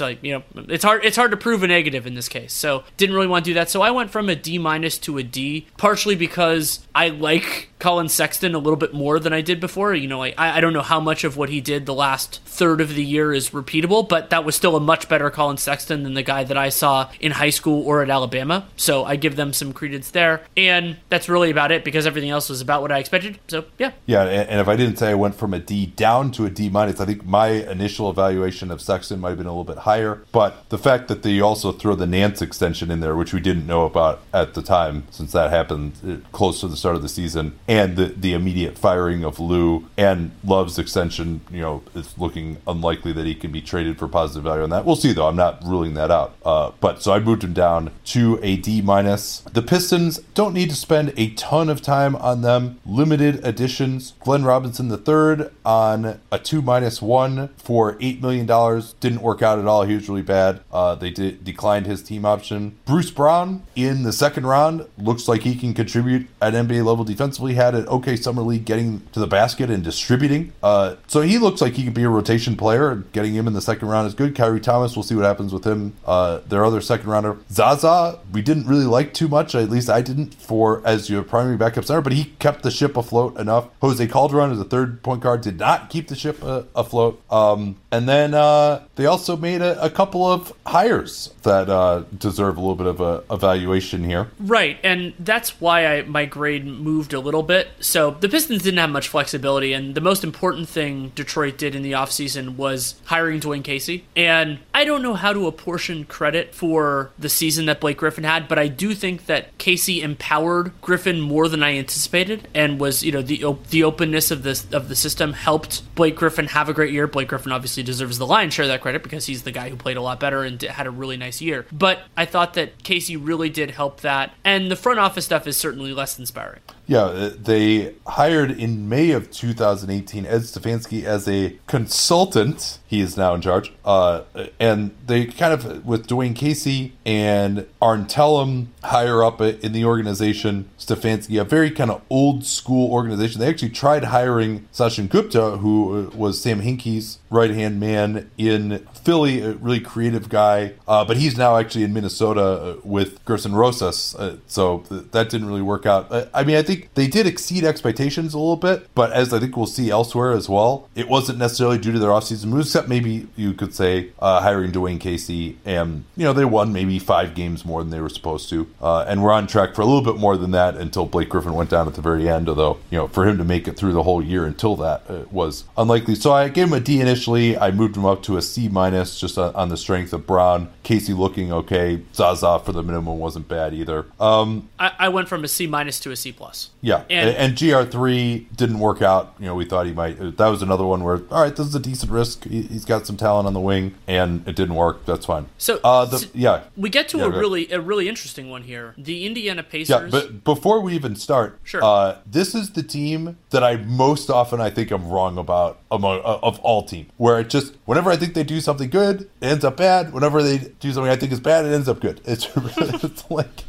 like you know, it's hard it's hard to prove a negative in this case. So didn't really want to do that. So I went from a D minus to a D, partially because I like Collin Sexton a little bit more than I did before. You know, like I, I don't know how much of what he did the last third of the year is repeatable, but that was still a much better Collin Sexton than the guy that I saw in high school or at Alabama. So I give them some credence there. And that's really about it because everything else was about what I expected. So yeah. Yeah, and, and if I didn't say I went from a D down to a D minus, I think my initial evaluation of Sexton might have been a little bit higher. But the fact that they also throw the Nance extension in there, which we didn't know about at the time, since that happened uh, close to the start of the season, and the, the immediate firing of Lue and Love's extension, you know, it's looking unlikely that he can be traded for positive value on that. We'll see, though. I'm not ruling that out. Uh, but so I moved him down to a D minus. The Pistons don't need to spend a ton of time on them. Limited additions. Glenn Robinson III on a two minus one for eight million dollars didn't work out at all. He was really bad. Uh, they declined his team option. Bruce Brown in the second round looks like he can contribute at NBA level defensively. Had an okay summer league, getting to the basket and distributing. Uh, so he looks like he could be a rotation player. Getting him in the second round is good. Khyri Thomas, we'll see what happens with him. Uh, their other second rounder, Zaza, we didn't really like too much. At least I didn't for as your primary backup center, but he kept the ship afloat enough. Jose Calderon as a third point guard did not keep the ship uh, afloat. Um, and then uh, they also made a, a couple of hires that uh, deserve a little bit of a evaluation here. Right, and that's why I my grade moved a little bit. So the Pistons didn't have much flexibility, and the most important thing Detroit did in the offseason was hiring Dwayne Casey. And I don't know how to apportion credit for the season that Blake Griffin had, but I do think that Casey empowered Griffin more than I anticipated, and was you know the the openness of this of the system helped Blake Griffin have a great year. Blake Griffin obviously deserves the lion's share of that credit because he's the guy who played a lot better and had a really nice year. But I thought that Casey really did help that, and the front office stuff is certainly less inspiring. Yeah, uh, they hired in May of 2018 Ed Stefanski as a consultant. He is now in charge. Uh, and they kind of, with Dwayne Casey and Arn Tellem higher up in the organization, Stefanski, a very kind of old school organization. They actually tried hiring Sachin Gupta, who uh, was Sam Hinkie's right hand man in Philly, a really creative guy. Uh, but he's now actually in Minnesota uh, with Gersson Rosas. Uh, so th- that didn't really work out. Uh, I mean, I think they did exceed expectations a little bit, but as I think we'll see elsewhere as well, it wasn't necessarily due to their offseason moves, except maybe you could say uh, hiring Dwayne Casey. And, you know, they won maybe five games more than they were supposed to. Uh, and we're on track for a little bit more than that until Blake Griffin went down at the very end, although, you know, for him to make it through the whole year until that uh, was unlikely. So I gave him a D initially. I moved him up to a C minus just on, on the strength of Brown. Casey looking okay. Zaza for the minimum wasn't bad either. Um, I, I went from a C minus to a C plus. Yeah, And- and, and GR3 didn't work out. You know, we thought he might. That was another one where, all right, this is a decent risk. He, he's got some talent on the wing, and it didn't work. That's fine. So- uh, the, so- yeah, We get to Yeah, a really a really interesting one here. The Indiana Pacers. yeah. But before we even start, Sure. uh, uh, this is the team that I most often I think I'm wrong about among uh, of all teams. Where it just whenever I think they do something good, it ends up bad. Whenever they do something I think is bad, it ends up good. It's it's like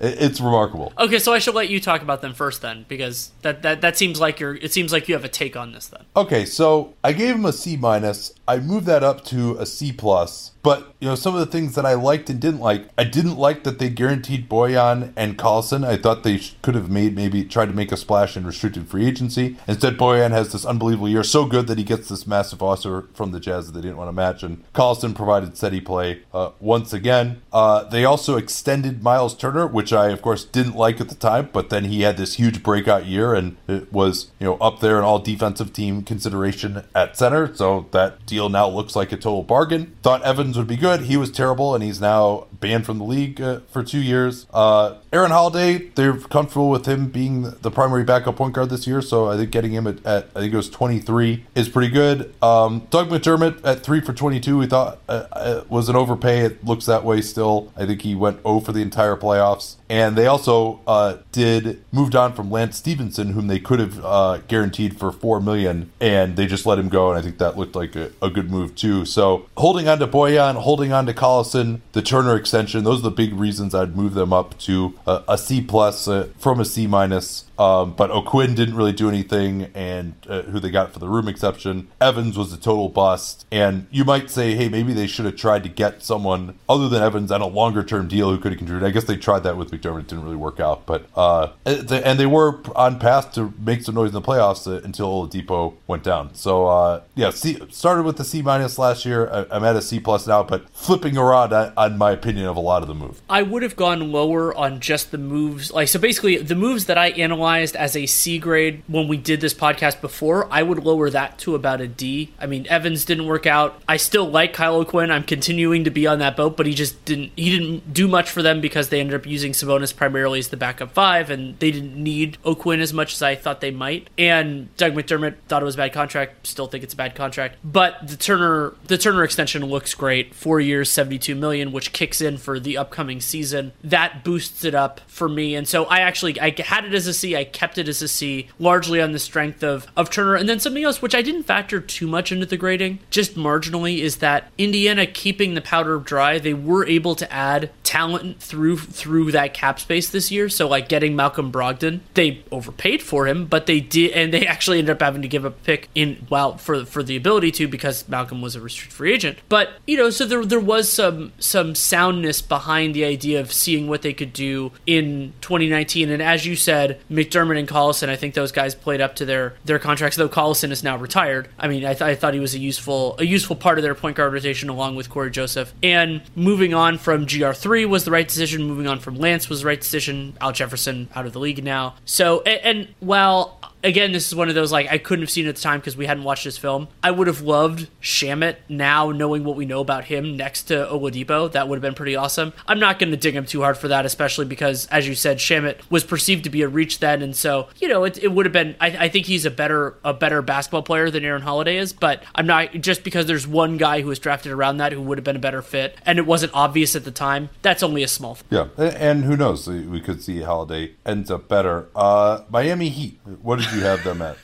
it's remarkable. Okay, so I should let you talk about them first then, because that, that that seems like you're. It seems like you have a take on this then. Okay, so I gave him a C minus. I moved that up to a C plus. But you know, some of the things that I liked and didn't like, I didn't like that they guaranteed Bojan and Collison. I thought they sh- could have made maybe tried to make a splash in restricted free agency. Instead, Bojan has this unbelievable year, so good that he gets this massive offer from the Jazz that they didn't want to match. And Collison provided steady play uh, once again. Uh, they also extended Miles Turner, which I of course didn't like at the time, but then he had this huge breakout year and it was you know up there in all defensive team consideration at center. So that deal now looks like a total bargain. Thought Evans would be good. He was terrible, and he's now banned from the league uh, for two years. Uh, Aaron Holiday, they're comfortable with him being the primary backup point guard this year, so I think getting him at, at I think it was 23 is pretty good. Um, Doug McDermott at three for 22, we thought uh, uh was an overpay. It looks that way still. I think he went 0 for the entire playoffs. And they also uh, did moved on from Lance Stephenson, whom they could have uh, guaranteed for four million, and they just let him go. And I think that looked like a, a good move too. So holding on to Bojan, holding on to Collison, the Turner extension, those are the big reasons I'd move them up to a, a C plus uh, from a C minus. Um, but O'Quinn didn't really do anything, and uh, who they got for the room exception. Evans was a total bust. And you might say, hey, maybe they should have tried to get someone other than Evans on a longer term deal who could have contributed. I guess they tried that with It didn't really work out. But uh, and they were on path to make some noise in the playoffs uh, until Oladipo went down. So uh, yeah, C, started with the C minus last year. I, am at a C plus now, but flipping around on, on my opinion of a lot of the moves. I would have gone lower on just the moves. Like so, basically the moves that I analyzed as a C grade when we did this podcast before, I would lower that to about a D. I mean, Evans didn't work out. I still like Kyle O'Quinn. I'm continuing to be on that boat, but he just didn't he didn't do much for them because they ended up using Sabonis primarily as the backup five, and they didn't need O'Quinn as much as I thought they might. And Doug McDermott thought it was a bad contract. Still think it's a bad contract, but the Turner the Turner extension looks great. Four years, 72 million, which kicks in for the upcoming season. That boosts it up for me, and so I actually I had it as a C. I kept it as a C, largely on the strength of of Turner. And then something else, which I didn't factor too much into the grading, just marginally, is that Indiana keeping the powder dry. They were able to add talent through through that cap space this year. So like getting Malcolm Brogdon, they overpaid for him, but they did, and they actually ended up having to give a pick in well for for the ability to because Malcolm was a restricted free agent. But you know, so there there was some some soundness behind the idea of seeing what they could do in 2019. And as you said, McDermott and Collison, I think those guys played up to their their contracts. Though Collison is now retired. I mean, I, th- I thought he was a useful a useful part of their point guard rotation along with Cory Joseph. And moving on from GR3 was the right decision. Moving on from Lance was the right decision. Al Jefferson out of the league now. So and, and while again, this is one of those like I couldn't have seen at the time because we hadn't watched this film. I would have loved Shamet now, knowing what we know about him next to Oladipo. That would have been pretty awesome. I'm not going to dig him too hard for that, especially because, as you said, Shamet was perceived to be a reach then, and so you know it, it would have been. I, I think he's a better a better basketball player than Aaron Holiday is, but I'm not just because there's one guy who was drafted around that who would have been a better fit, and it wasn't obvious at the time. That's only a small. Thing. Yeah, and who knows? We could see Holiday ends up better. Uh, Miami Heat. What did you have them at?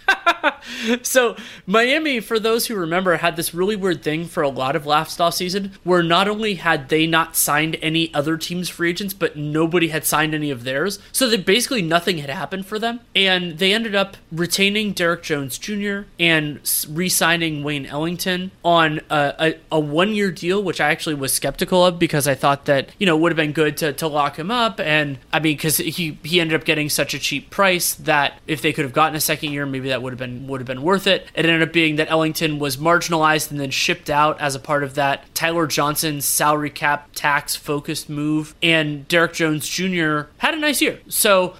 so Miami, for those who remember, had this really weird thing for a lot of last off season where not only had they not signed any other teams' free agents, but nobody had signed any of theirs. So that basically nothing had happened for them, and they ended up retaining Derrick Jones Jr. and re-signing Wayne Ellington on a, a, a one-year deal, which I actually was skeptical of because I thought that you know would have been good to, to lock him up, and I mean because he he ended up getting such a cheap price that if they could have gotten a second year, maybe that would have been would have been worth it. It ended up being that Ellington was marginalized and then shipped out as a part of that Tyler Johnson salary cap tax focused move. And Derrick Jones Jr. had a nice year. So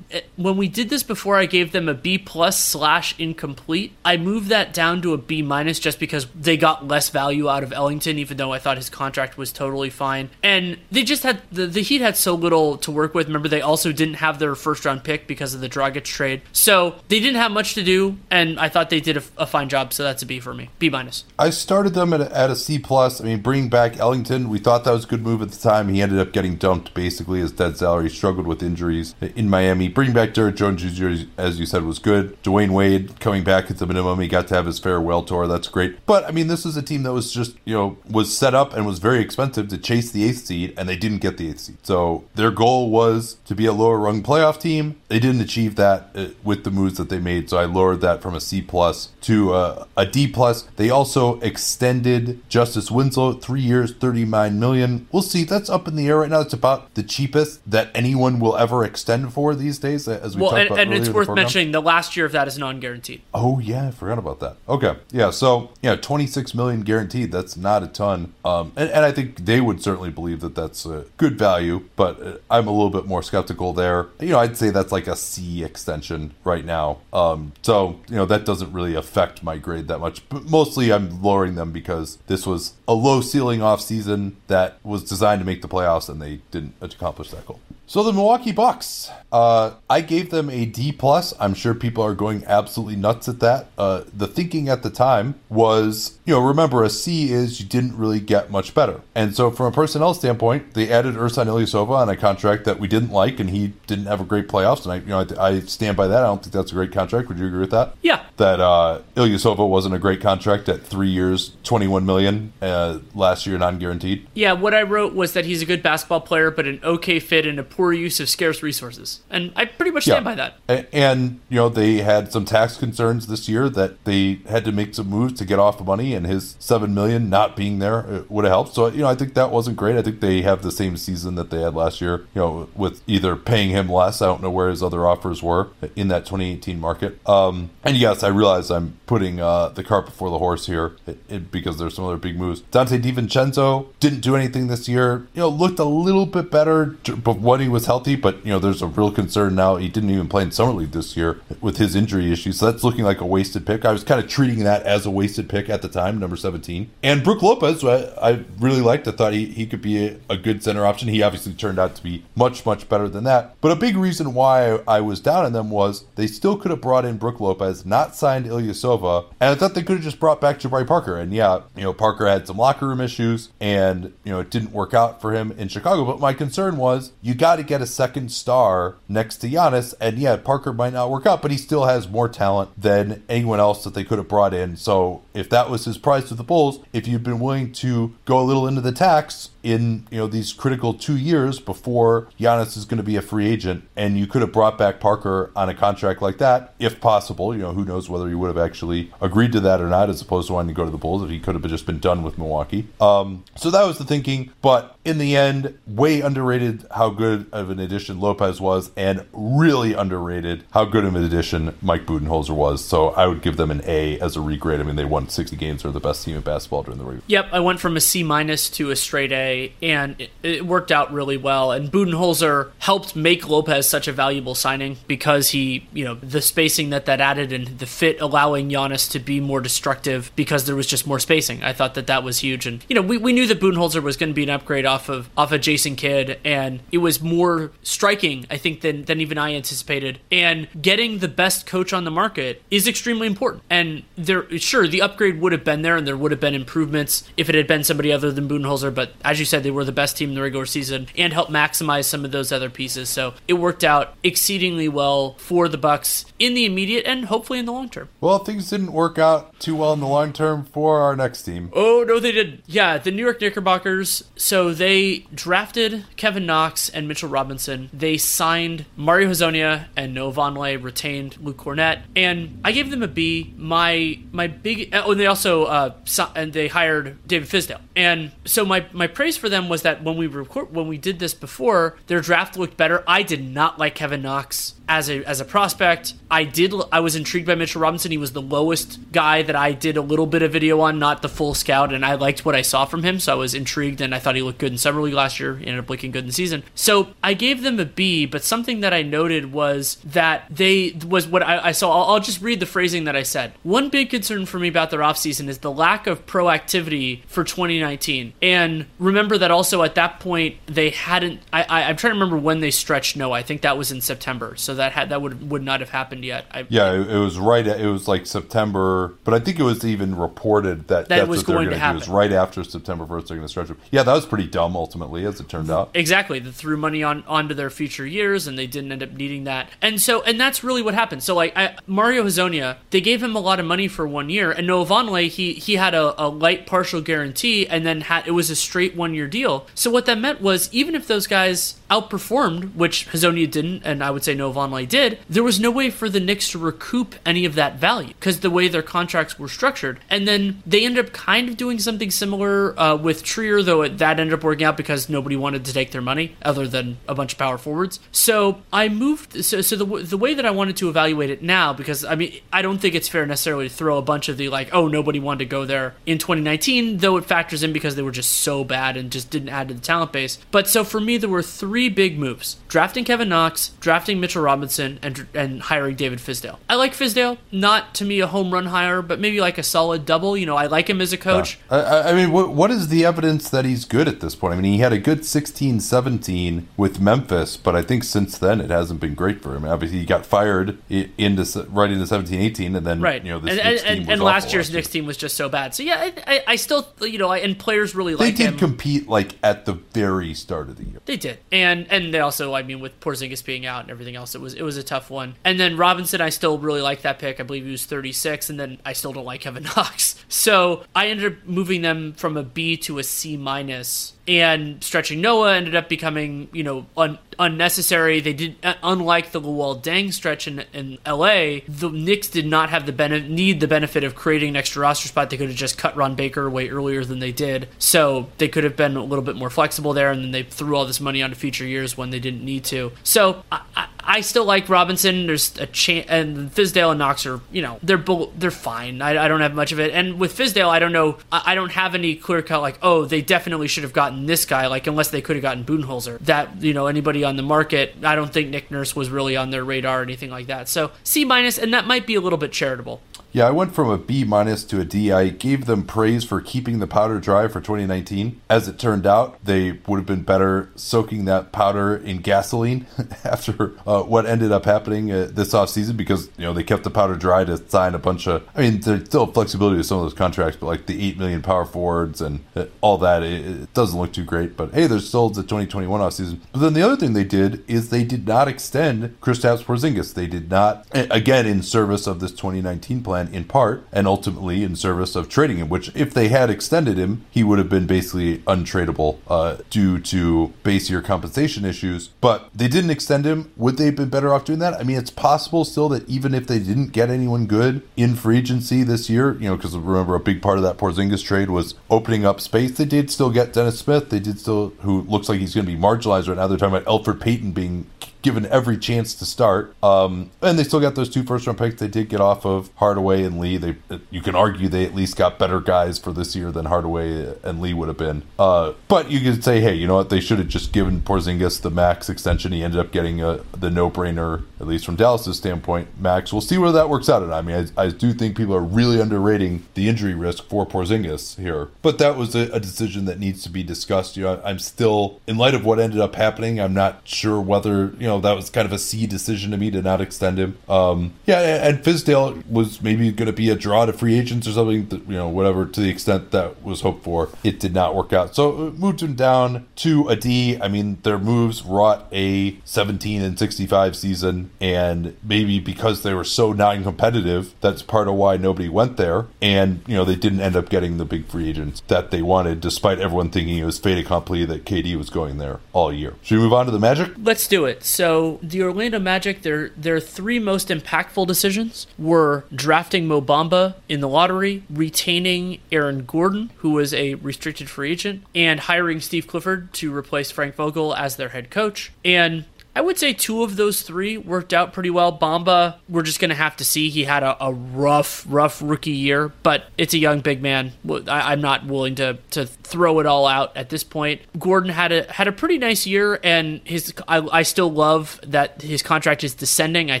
eh, when we did this before, I gave them a B plus slash incomplete. I moved that down to a B minus just because they got less value out of Ellington, even though I thought his contract was totally fine. And they just had the, the Heat had so little to work with. Remember, they also didn't have their first round pick because of the Dragic trade. So They didn't have much to do, and I thought they did a, a fine job. So that's a B for me, B minus. I started them at a, at a C plus. I mean, bringing back Ellington, we thought that was a good move at the time. He ended up getting dumped basically as dead salary. Struggled with injuries in Miami. Bringing back Derrick Jones Jr. as you said was good. Dwyane Wade coming back at the minimum. He got to have his farewell tour. That's great. But I mean, this is a team that was just you know was set up and was very expensive to chase the eighth seed, and they didn't get the eighth seed. So their goal was to be a lower rung playoff team. They didn't achieve that uh, with the moves that they made. So I lowered that from a C plus to a, a D plus. They also extended Justice Winslow three years, thirty nine million. We'll see. That's up in the air right now. It's about the cheapest that anyone will ever extend for these days. As we well, talked and, about and it's worth mentioning the last year of that is non-guaranteed. Oh yeah, I forgot about that. Okay, yeah. So yeah, twenty six million guaranteed. That's not a ton. Um, and, and I think they would certainly believe that that's a good value. But uh, I'm a little bit more skeptical there. You know, I'd say that's like a C extension right now. Um, so you know that doesn't really affect my grade that much. But mostly I'm lowering them because this was a low ceiling off season that was designed to make the playoffs, and they didn't accomplish that goal. So the Milwaukee Bucks, uh, I gave them a D plus. I'm sure people are going absolutely nuts at that. Uh, the thinking at the time was, you know, remember a C is you didn't really get much better, and so from a personnel standpoint, they added Ersan Ilyasova on a contract that we didn't like, and he didn't have a great playoffs, and I, you know, I, I stand by that. I don't think that's a great contract. Would you agree with that? Yeah. That uh, Ilyasova wasn't a great contract at three years, 21 million uh, last year, non-guaranteed. Yeah, what I wrote was that he's a good basketball player, but an okay fit and a poor use of scarce resources. And I pretty much stand by that. And, you know, they had some tax concerns this year that they had to make some moves to get off the money, and his 7 million not being there uh, would have helped. So, you know, I think that wasn't great. I think they have the same season that they had last year, you know, with either paying him less. I don't know where his other offers were in that 2018 market. Um, and yes, I realize I'm putting uh, the cart before the horse here it, it- because there's some other big moves. Donte DiVincenzo didn't do anything this year. You know, looked a little bit better but when was healthy, but you know, there's a real concern now. He didn't even play in summer league this year with his injury issues, so that's looking like a wasted pick. I was kind of treating that as a wasted pick at the time, number 17. And Brook Lopez, I, I really liked. I thought he, he could be a, a good center option. He obviously turned out to be much, much better than that. But a big reason why I was down on them was they still could have brought in Brook Lopez, not signed Ilyasova, and I thought they could have just brought back Jabari Parker. And yeah, you know, Parker had some locker room issues, and you know, it didn't work out for him in Chicago. But my concern was you got to get a second star next to Giannis, and yeah, Parker might not work out, but he still has more talent than anyone else that they could have brought in. So if that was his price to the Bulls, if you'd been willing to go a little into the tax in you know these critical two years before Giannis is going to be a free agent, and you could have brought back Parker on a contract like that, if possible. You know, who knows whether he would have actually agreed to that or not, as opposed to wanting to go to the Bulls if he could have just been done with Milwaukee. Um, so that was the thinking, but in the end, way underrated how good of an addition Lopez was, and really underrated how good of an addition Mike Budenholzer was. So I would give them an A as a regrade. I mean, they won 60 games; they're the best team in basketball during the regular. Yep, I went from a C minus to a straight A, and it, it worked out really well. And Budenholzer helped make Lopez such a valuable signing because he, you know, the spacing that that added and the fit allowing Giannis to be more destructive because there was just more spacing. I thought that that was huge, and you know, we, we knew that Budenholzer was going to be an upgrade off of off of Jason Kidd, and it was more striking, I think, than than even I anticipated. And getting the best coach on the market is extremely important. And there, sure, the upgrade would have been there, and there would have been improvements if it had been somebody other than Budenholzer. But as you said, they were the best team in the regular season and helped maximize some of those other pieces. So it worked out exceedingly well for the Bucks in the immediate and hopefully in the long term. Well, things didn't work out too well in the long term for our next team. Oh no, they did. Yeah, the New York Knickerbockers. So they drafted Kevin Knox and Mitchell Robinson. They signed Mario Hezonja and Noah Vonleh. Retained Luke Kornet, and I gave them a B. My my big. Oh, and they also uh, and they hired David Fizdale. And so my my praise for them was that when we record when we did this before, their draft looked better. I did not like Kevin Knox as a as a prospect. I did I was intrigued by Mitchell Robinson. He was the lowest guy that I did a little bit of video on, not the full scout, and I liked what I saw from him, so I was intrigued and I thought he looked good in summer league last year. He ended up looking good in the season. So I gave them a B, but something that I noted was that they was what I, I saw. I'll, I'll just read the phrasing that I said. One big concern for me about their offseason is the lack of proactivity for 2019. And remember that also at that point they hadn't. I, I am trying to remember when they stretched No, I think that was in September, so that had that would would not have happened yet. I, yeah, it, it was right. It was like September, but I think it was even reported that, that that's was what they're going to going do. Is right after September first, they're going to stretch it. Yeah, that was pretty dumb ultimately, as it turned out. Exactly. They threw money on onto their future years, and they didn't end up needing that. And so, and that's really what happened. So, like I, Mario Hezonja, they gave him a lot of money for one year, and Noah Vonleh, he he had a, a light partial guarantee, and then had it was a straight one year deal. So what that meant was, even if those guys outperformed, which Hezonja didn't, and I would say Noah Vonleh did, there was no way for the Knicks to recoup any of that value because the way their contracts were structured. And then they ended up kind of doing something similar uh, with Trier, though it, that ended up working out because nobody wanted to take their money other than a bunch of power forwards. So I moved. So, so the the way that I wanted to evaluate it now, because I mean, I don't think it's fair necessarily to throw a bunch of the like, oh, nobody wanted to go there in 2019, though it factors in because they were just so bad and just didn't add to the talent base. But so for me, there were three big moves: drafting Kevin Knox, drafting Mitchell Robinson, and and hiring David Fizdale. I like Fizdale, not to me a home run hire, but maybe like a solid double. You know, I like him as a coach. I, I- I mean, what, what is the evidence that he's good at this point? I mean, he had a good 16 17 with Memphis, but I think since then it hasn't been great for him. Obviously, he got fired into right into 17 18, and then, Right, you know, this and, and, and, was and awful last year's year. Knicks team was just so bad. So yeah, I, I, I still, you know, I, and players really They like did him. compete like at the very start of the year. They did, and and they also, I mean, with Porzingis being out and everything else, it was it was a tough one. And then Robinson, I still really like that pick. I believe he was 36, and then I still don't like Kevin Knox. So I ended up moving them from a B to a C minus. And stretching Noah ended up becoming, you know, un- unnecessary. They did, uh, unlike the Luol Deng stretch in, in LA, the Knicks did not have the benefit, need the benefit of creating an extra roster spot. They could have just cut Ron Baker way earlier than they did. So they could have been a little bit more flexible there, and then they threw all this money onto future years when they didn't need to. So I, I, still like Robinson. There's a chance, and Fizdale and Knox are, you know, they're both they're fine. I, I don't have much of it. And with Fizdale, I don't know. I, I don't have any clear cut like, oh, they definitely should have gotten Um, this guy. Like unless they could have gotten Budenholzer. That you know anybody on the market. I don't think Nick Nurse was really on their radar or anything like that. So C minus, and that might be a little bit charitable. Yeah, I went from a B minus to a D. I gave them praise for keeping the powder dry for 2019. As it turned out, they would have been better soaking that powder in gasoline after uh, what ended up happening uh, this offseason because, you know, they kept the powder dry to sign a bunch of. I mean, there's still flexibility with some of those contracts, but like the 8 million power forwards and uh, all that, it, it doesn't look too great. But hey, there's still the 2021 offseason. But then the other thing they did is they did not extend Kristaps Porzingis. They did not, again, in service of this 2019 plan in part, and ultimately in service of trading him, which if they had extended him, he would have been basically untradeable uh, due to base year compensation issues. But they didn't extend him. Would they have been better off doing that? I mean, it's possible still that even if they didn't get anyone good in free agency this year, you know, because remember a big part of that Porzingis trade was opening up space. They did still get Dennis Smith. They did still, who looks like he's going to be marginalized right now. They're talking about Elfrid Payton being given every chance to start. Um, and they still got those two first round picks they did get off of Hardaway and Lee. They you can argue they at least got better guys for this year than Hardaway and Lee would have been. Uh, but you could say, hey, you know what? They should have just given Porzingis the max extension. He ended up getting a, the no brainer, at least from Dallas's standpoint, max. We'll see where that works out. And I mean, I, I do think people are really underrating the injury risk for Porzingis here. But that was a, a decision that needs to be discussed. You know, I'm still, in light of what ended up happening, I'm not sure whether, you know, that was kind of a C decision to me to not extend him. Um, yeah, and Fizdale was maybe going to be a draw to free agents or something, that, you know, whatever, to the extent that was hoped for. It did not work out. So moved him down to a D. I mean, their moves wrought a 17 and 65 season, and maybe because they were so non competitive, that's part of why nobody went there. And, you know, they didn't end up getting the big free agents that they wanted, despite everyone thinking it was fait accompli that KD was going there all year. Should we move on to the Magic? Let's do it. So the Orlando Magic, their their three most impactful decisions were drafting Mo Bamba in the lottery, retaining Aaron Gordon, who was a restricted free agent, and hiring Steve Clifford to replace Frank Vogel as their head coach. And I would say two of those three worked out pretty well. Bamba, we're just going to have to see. He had a, a, rough, rough rookie year, but it's a young big man. I, am not willing to to throw it all out at this point. Gordon had a had a pretty nice year, and his I, I still love that his contract is descending. I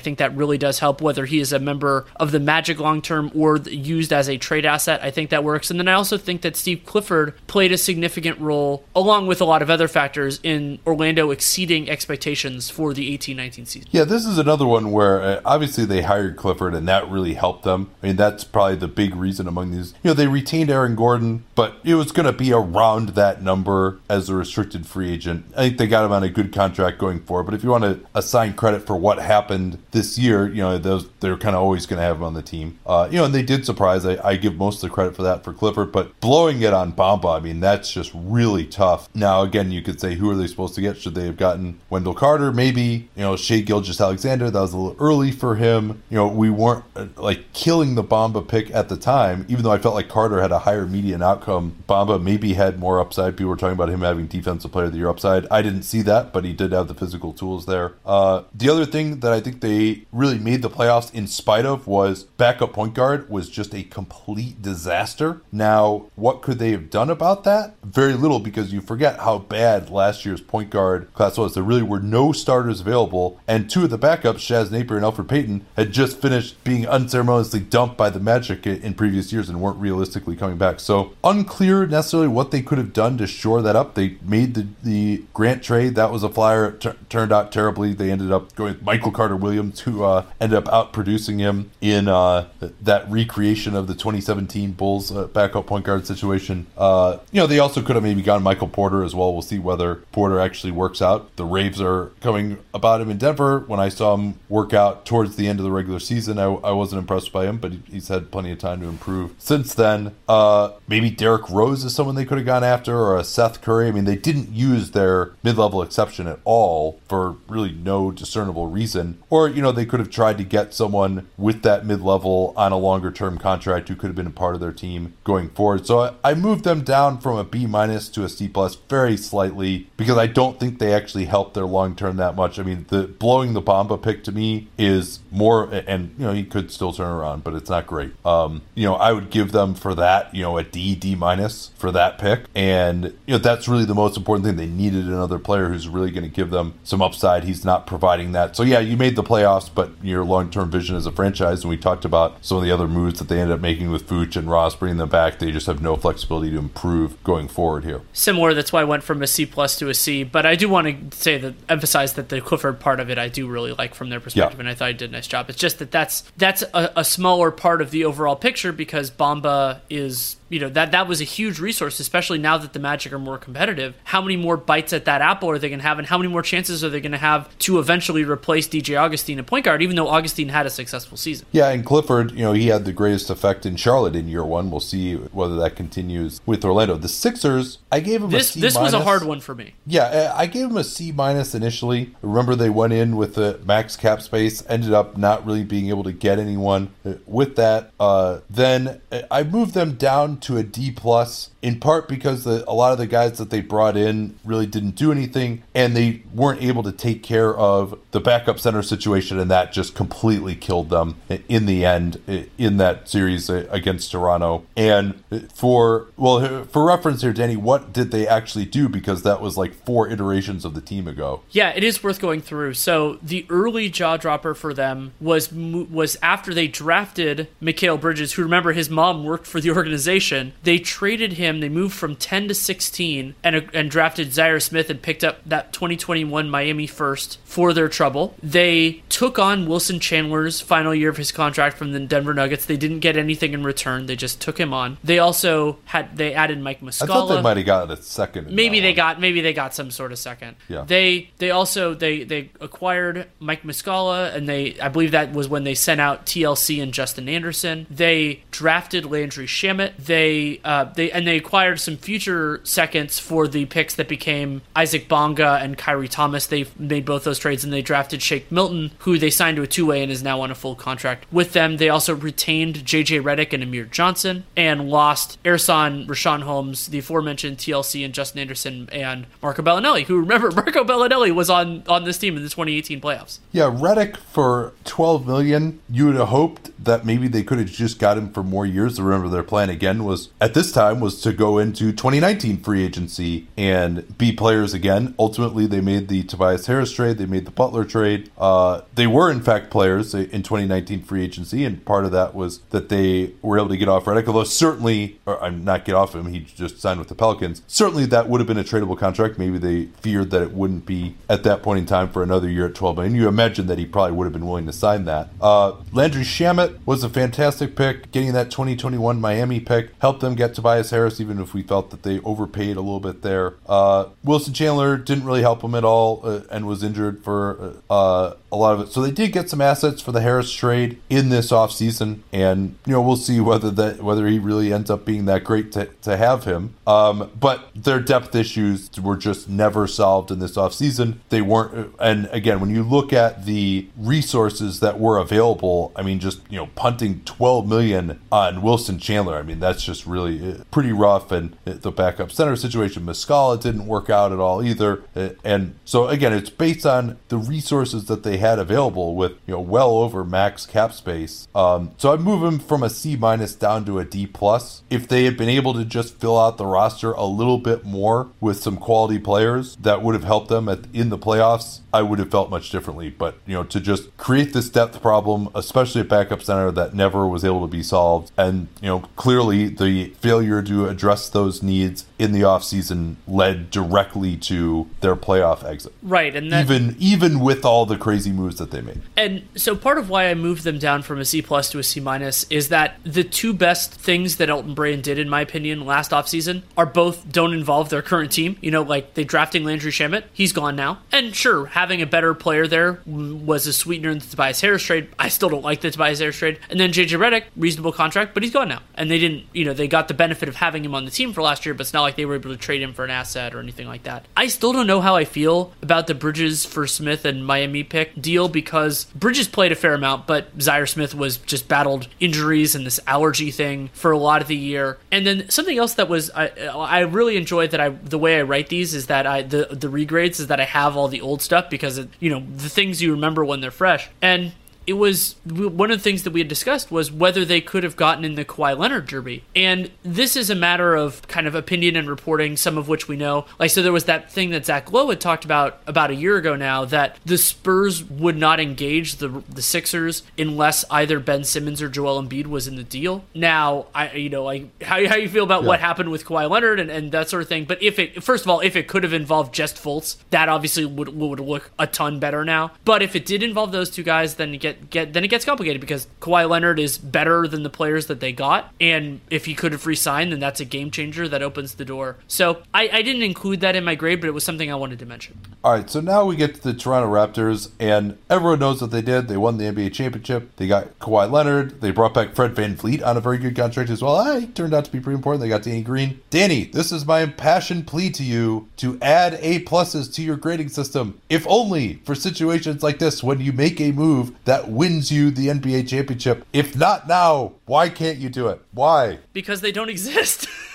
think that really does help whether he is a member of the Magic long term or used as a trade asset. I think that works, and then I also think that Steve Clifford played a significant role, along with a lot of other factors, in Orlando exceeding expectations for the 18-19 season. Yeah, this is another one where uh, obviously they hired Clifford, and that really helped them. I mean, that's probably the big reason among these. You know, they retained Aaron Gordon, but it was going to be around that number as a restricted free agent. I think they got him on a good contract going forward. But if you want to assign credit for what happened this year, you know, those they're kind of always going to have him on the team. Uh, you know, and they did surprise. I, I give most of the credit for that for Clifford, but blowing it on Bamba, I mean, that's just really tough. Now, again, you could say, who are they supposed to get? Should they have gotten Wendell Carter? Maybe. You know, Shai Gilgeous-Alexander, that was a little early for him. You know, we weren't uh, like killing the Bamba pick at the time, even though I felt like Carter had a higher median outcome. Bamba maybe had more upside. People were talking about him having defensive player of the year upside. I didn't see that, but he did have the physical tools there. Uh, the other thing that I think they really made the playoffs in spite of was backup point guard was just a complete disaster. Now, what could they have done about that? Very little because you forget how bad last year's point guard class was. There really were no starters available, and two of the backups, Shaz Napier and Elfrid Payton, had just finished being unceremoniously dumped by the Magic in previous years and weren't realistically coming back. So unclear necessarily what they could have done to shore that up. They made the, the Grant trade. That was a flyer. T- turned out terribly. They ended up going Michael Carter Williams, who uh, ended up out producing him in uh, that recreation of the 2017 Bulls uh, backup point guard situation. Uh, you know, they also could have maybe gone Michael Porter as well. We'll see whether Porter actually works out. The raves are coming about him in Denver. When I saw him work out towards the end of the regular season, I, I wasn't impressed by him, but he's had plenty of time to improve since then. Uh, maybe Derrick Rose is someone they could have gone after, or a Seth Curry. I mean, they didn't use their mid-level exception at all for really no discernible reason. Or you know, they could have tried to get someone with that mid-level on a longer-term contract who could have been a part of their team going forward. So I, I moved them down from a B minus to a C plus very slightly because I don't think they actually helped their long term that much. I mean, the blowing the Bamba pick to me is more, and you know, he could still turn around, but it's not great. Um, you know, I would give them for that, you know, a D, D minus for that pick. And, you know, that's really the most important thing. They needed another player who's really going to give them some upside. He's not providing that. So, yeah, you made the playoffs, but your long term vision as a franchise, and we talked about some of the other moves that they ended up making with Vooch and Ross bringing them back, they just have no flexibility to improve going forward here. Similar, that's why I went from a C plus to a C. But I do want to say that emphasize that the Clifford part of it I do really like from their perspective, yeah. and I thought he did a nice job. It's just that that's that's a, a smaller part of the overall picture because Bamba is you know that that was a huge resource, especially now that the Magic are more competitive. How many more bites at that apple are they going to have, and how many more chances are they going to have to eventually replace DJ Augustine at point guard? Even though Augustine had a successful season. Yeah, and Clifford, you know, he had the greatest effect in Charlotte in year one. We'll see whether that continues with Orlando. The Sixers, I gave him this. this was a hard one for me. Yeah, eh, I gave him a C minus initially. Remember, they went in with the max cap space, ended up not really being able to get anyone eh, with that. Uh, then eh, I moved them down to a D plus in part because the, a lot of the guys that they brought in really didn't do anything and they weren't able to take care of the backup center situation and that just completely killed them in the end in that series uh, against Toronto. And for well for reference here Danny, what did they actually do because that was like four iterations of the team ago. Yeah, it is worth going through. So the early jaw dropper for them was was after they drafted Mikal Bridges, who remember his mom worked for the organization. They traded him him. They moved from 10 to 16 and, and drafted Zhaire Smith and picked up that 2021 Miami first for their trouble. They took on Wilson Chandler's final year of his contract from the Denver Nuggets. They didn't get anything in return. They just took him on. They also had they added Mike Muscala. I thought they might have gotten a second. Maybe they one. got maybe they got some sort of second. Yeah. They they also they they acquired Mike Muscala and they I believe that was when they sent out TLC and Justin Anderson. They drafted Landry Shamet. They they uh, they and they acquired some future seconds for the picks that became Isaac Bonga and Khyri Thomas. They made both those trades and they drafted Shake Milton, who they signed to a two way and is now on a full contract with them. They also retained JJ Redick and Amir Johnson and lost Ersan, Richaun Holmes, the aforementioned TLC and Justin Anderson and Marco Belinelli, who remember Marco Belinelli was on on this team in the 2018 playoffs. Yeah, Redick for 12 million. You would have hoped that maybe they could have just got him for more years. Remember, their plan again was at this time was to go into 2019 free agency and be players again. Ultimately, they made the Tobias Harris trade. They made the Butler trade. Uh, they were in fact players in 2019 free agency, and part of that was that they were able to get off Redick. Although certainly, or I'm not get off him. He just signed with the Pelicans. Certainly, that would have been a tradable contract. Maybe they feared that it wouldn't be at that point in time for another year at 12 million. You imagine that he probably would have been willing to sign that. Uh, Landry Shamet was a fantastic pick. Getting that 2021 Miami pick helped them get Tobias Harris, even if we felt that they overpaid a little bit there. Uh, Wilson Chandler didn't really help him at all uh, and was injured for uh, a lot of it. So they did get some assets for the Harris trade in this offseason, and you know we'll see whether that whether he really ends up being that great to, to have him. Um, but their depth issues were just never solved in this offseason. They weren't, and again, when you look at the resources that were available, I mean, just you know punting 12 million on Wilson Chandler, I mean that's just really uh, pretty rough. And the backup center situation, Muscala didn't work out at all either. And so again, it's based on the resources that they had available with you know well over max cap space. Um, so I move him from a C minus down to a D plus. If they had been able to just fill out the roster a little bit more with some quality players, that would have helped them at, in the playoffs. I would have felt much differently. But you know to just create this depth problem, especially at backup center, that never was able to be solved, and you know clearly the failure to address those needs in the offseason led directly to their playoff exit. Right, and that, even even with all the crazy moves that they made. And so part of why I moved them down from a C plus to a C minus is that the two best things that Elton Brand did, in my opinion, last offseason are both don't involve their current team. You know, like they drafting Landry Shamet, he's gone now. And sure, having a better player there was a sweetener in the Tobias Harris trade. I still don't like the Tobias Harris trade. And then JJ Redick, reasonable contract, but he's gone now. And they didn't, you know, they got the benefit of having him on the team for last year, but it's not like they were able to trade him for an asset or anything like that. I still don't know how I feel about the Bridges for Smith and Miami pick deal because Bridges played a fair amount, but Zhaire Smith was just battled injuries and this allergy thing for a lot of the year. And then something else that was I I really enjoyed that I the way I write these is that I the the regrades is that I have all the old stuff because it, you know the things you remember when they're fresh. And it was one of the things that we had discussed was whether they could have gotten in the Kawhi Leonard derby. And this is a matter of kind of opinion and reporting, some of which we know. Like, so there was that thing that Zach Lowe had talked about about a year ago now that the Spurs would not engage the the Sixers unless either Ben Simmons or Joel Embiid was in the deal. Now, I you know, like how, how you feel about yeah. what happened with Kawhi Leonard and, and that sort of thing. But if it, first of all, if it could have involved just Fultz, that obviously would, would look a ton better now. But if it did involve those two guys, then you get get then it gets complicated because Kawhi Leonard is better than the players that they got, and if he could have re-signed, then that's a game changer that opens the door. So I, I didn't include that in my grade, but it was something I wanted to mention. All right, so now we get to the Toronto Raptors, and everyone knows what they did. They won the NBA championship. They got Kawhi Leonard. They brought back Fred Van VanVleet on a very good contract as well. I turned out to be pretty important. They got Danny Green. Danny, this is my impassioned plea to you to add A pluses to your grading system, if only for situations like this when you make a move that wins you the NBA championship. If not now, why can't you do it? Why? Because they don't exist.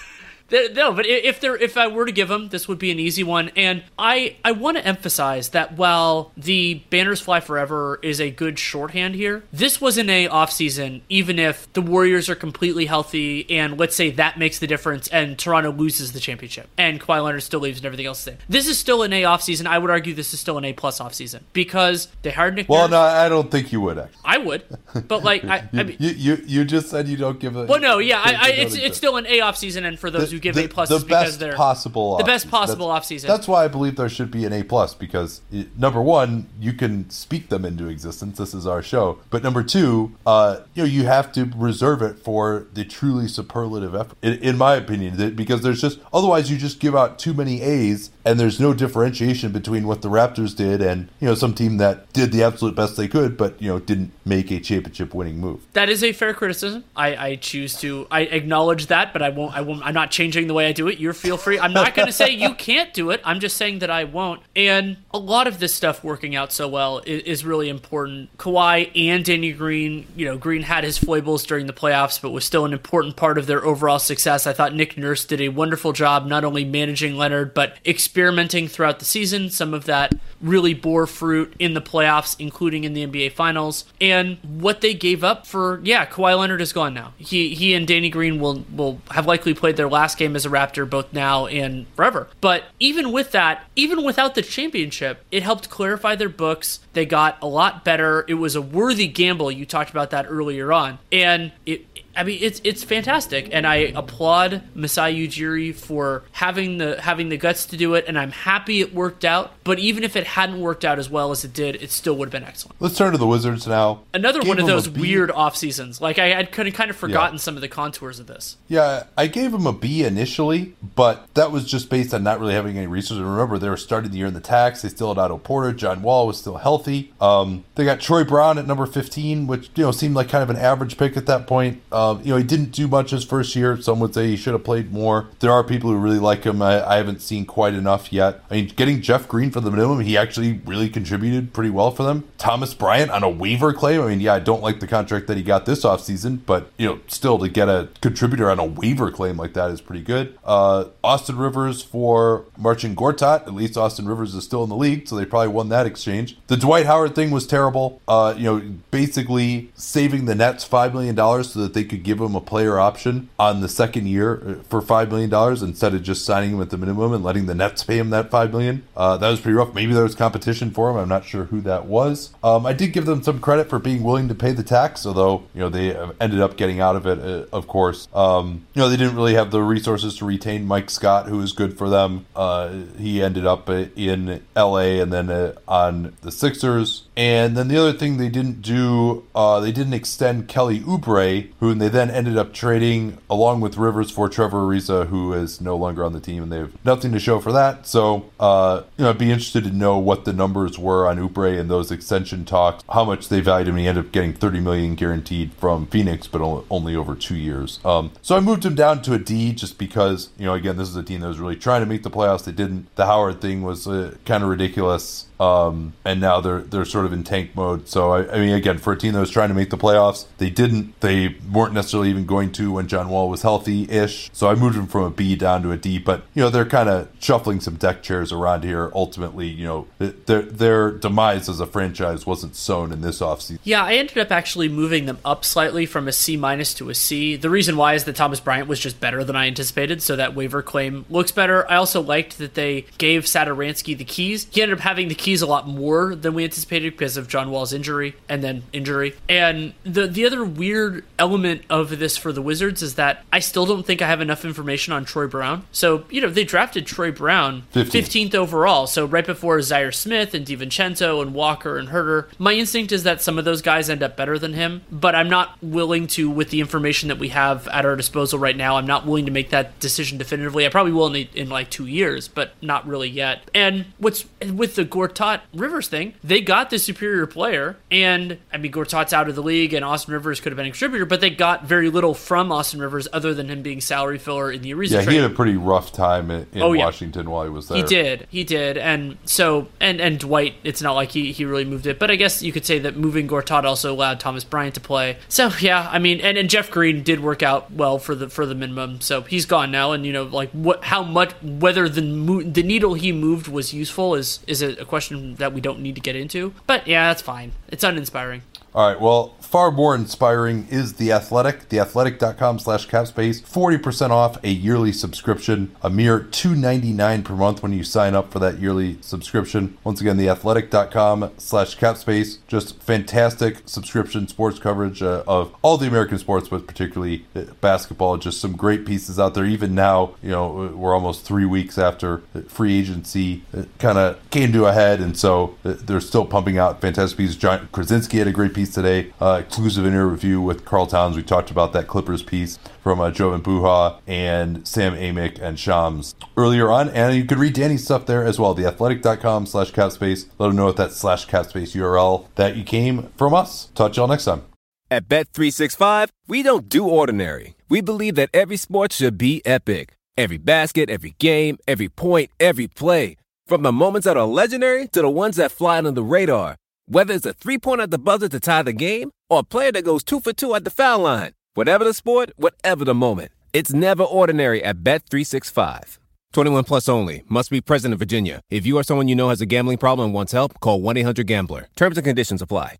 no, but if there, if I were to give them, this would be an easy one. And I, I want to emphasize that while the Banners Fly Forever is a good shorthand here, this was in a off season. Even if the Warriors are completely healthy, and let's say that makes the difference, and Toronto loses the championship, and Kawhi Leonard still leaves, and everything else same. This is still an A off season. I would argue this is still an A plus off season because they hired Nick. Well, Nurse. no, I don't think you would. Actually. I would, but like I, you, I mean, you, you, you just said you don't give a. Well, no, yeah, I, I, it's it's still an A off season, and for those who you give the, A plus the because best they're possible the best offseason. possible that's, offseason. That's why I believe there should be an A plus because it, number one, you can speak them into existence. This is our show, but number two, uh, you know, you have to reserve it for the truly superlative effort, in, in my opinion, that- because there's just otherwise you just give out too many A's and there's no differentiation between what the Raptors did and you know some team that did the absolute best they could, but you know didn't make a championship winning move. That is a fair criticism. I, I choose to I acknowledge that, but I won't I won't I'm not changing the way I do it. You feel free. I'm not gonna say you can't do it. I'm just saying that I won't. And a lot of this stuff working out so well is, is really important. Kawhi and Danny Green, you know, Green had his foibles during the playoffs, but was still an important part of their overall success. I thought Nick Nurse did a wonderful job not only managing Leonard, but experimenting throughout the season. Some of that really bore fruit in the playoffs, including in the NBA Finals. And what they gave up for, yeah, Kawhi Leonard is gone now. He he and Danny Green will will have likely played their last game as a Raptor both now and forever. But even with that, even without the championship, it helped clarify their books. They got a lot better. It was a worthy gamble. You talked about that earlier on, and it. I mean, it's it's fantastic, and I applaud Masai Ujiri for having the having the guts to do it, and I'm happy it worked out. But even if it hadn't worked out as well as it did, it still would have been excellent. Let's turn to the Wizards now. Another Gave one of those weird off seasons. Like I had kind of kind of forgotten some of the contours of this. Yeah, I gave him a B initially, but that was just based on not really having any resources. Remember, they were starting the year in the tax. They still had Otto Porter. John Wall was still healthy. Um, they got Troy Brown at number 15, which, you know, seemed like kind of an average pick at that point. Um, you know, he didn't do much his first year. Some would say he should have played more. There are people who really like him. I, I haven't seen quite enough yet. I mean, getting Jeff Green for the minimum, he actually really contributed pretty well for them. Thomas Bryant on a waiver claim. I mean, yeah, I don't like the contract that he got this offseason, but, you know, still to get a contributor on a waiver claim like that is pretty good. Uh, Austin Rivers for Marcin Gortat. At least Austin Rivers is still in the league, so they probably won that exchange. The Dwight Howard thing was terrible. Uh, you know, basically saving the Nets $5 million so that they could give him a player option on the second year uh, for $5 million instead of just signing him at the minimum and letting the Nets pay him that 5 million. Uh, that was pretty rough. Maybe there was competition for him. I'm not sure who that was. Um, I did give them some credit for being willing to pay the tax, although, you know, they ended up getting out of it, uh, of course. Um, you know, they didn't really have the resources to retain Mike Scott, who was good for them. Uh, he ended up uh, in LA and then uh, on the Sixers. And then the other thing they didn't do, they didn't extend Kelly Oubre, who they then ended up trading along with Rivers for Trevor Ariza, who is no longer on the team, and they have nothing to show for that. So, uh, you know, I'd be interested to know what the numbers were on Oubre and those extension talks, how much they valued him. He ended up getting 30 million guaranteed from Phoenix, but only, only over two years. Um, so I moved him down to a D just because, you know, again, this is a team that was really trying to make the playoffs. They didn't. The Howard thing was uh, kind of ridiculous. Um, and now they're they're sort of in tank mode. So I, I mean, again, for a team that was trying to make the playoffs, they didn't. They weren't necessarily even going to when John Wall was healthy-ish. So I moved him from a B down to a D. But you know, they're kind of shuffling some deck chairs around here. Ultimately, you know, their their demise as a franchise wasn't sown in this offseason. Yeah, I ended up actually moving them up slightly from a C minus to a C. The reason why is that Thomas Bryant was just better than I anticipated, so that waiver claim looks better. I also liked that they gave Satoransky the keys. He ended up having the keys a lot more than we anticipated because of John Wall's injury and then injury. And the the other weird element of this for the Wizards is that I still don't think I have enough information on Troy Brown. So, you know, they drafted Troy Brown 15th. 15th overall, so right before Zhaire Smith and DiVincenzo and Walker and Huerter. My instinct is that some of those guys end up better than him, but I'm not willing to, with the information that we have at our disposal right now, I'm not willing to make that decision definitively. I probably will in, in like two years, but not really yet. And what's with the Gortat Rivers thing, they got the superior player, and I mean, Gortat's out of the league, and Austin Rivers could have been a contributor, but they got very little from Austin Rivers other than him being salary filler in the Ariza Yeah, trade. he had a pretty rough time in, in Oh, yeah. Washington while he was there. He did. He did. And so and and Dwight, it's not like he, he really moved it. But I guess you could say that moving Gortat also allowed Thomas Bryant to play. So yeah, I mean and, and Jeff Green did work out well for the for the minimum. So he's gone now and you know like what how much whether the mo- the needle he moved was useful is is a, a question that we don't need to get into. But yeah, that's fine. It's uninspiring. All right. Well, far more inspiring is The Athletic. TheAthletic.com slash capspace. 40% off a yearly subscription. A mere $2.99 per month when you sign up for that yearly subscription. Once again, TheAthletic.com slash capspace. Just fantastic subscription sports coverage uh, of all the American sports, but particularly uh, basketball. Just some great pieces out there. Even now, you know, we're almost three weeks after free agency kind of came to a head. And so uh, they're still pumping out fantastic pieces. Jon Krawczynski had a great piece today. Uh, exclusive interview with Karl Towns. We talked about that Clippers piece from uh, Jovan Buha and Sam Amick and Shams earlier on. And you could read Danny's stuff there as well. Theathletic.com slash capspace. Let them know what that slash capspace URL that you came from us. Talk y'all next time. At Bet365, we don't do ordinary. We believe that every sport should be epic. Every basket, every game, every point, every play. From the moments that are legendary to the ones that fly under the radar. Whether it's a three pointer at the buzzer to tie the game or a player that goes two for two at the foul line. Whatever the sport, whatever the moment. It's never ordinary at Bet365. 21 plus only. Must be present in Virginia. If you or someone you know has a gambling problem and wants help, call 1 800 Gambler. Terms and conditions apply.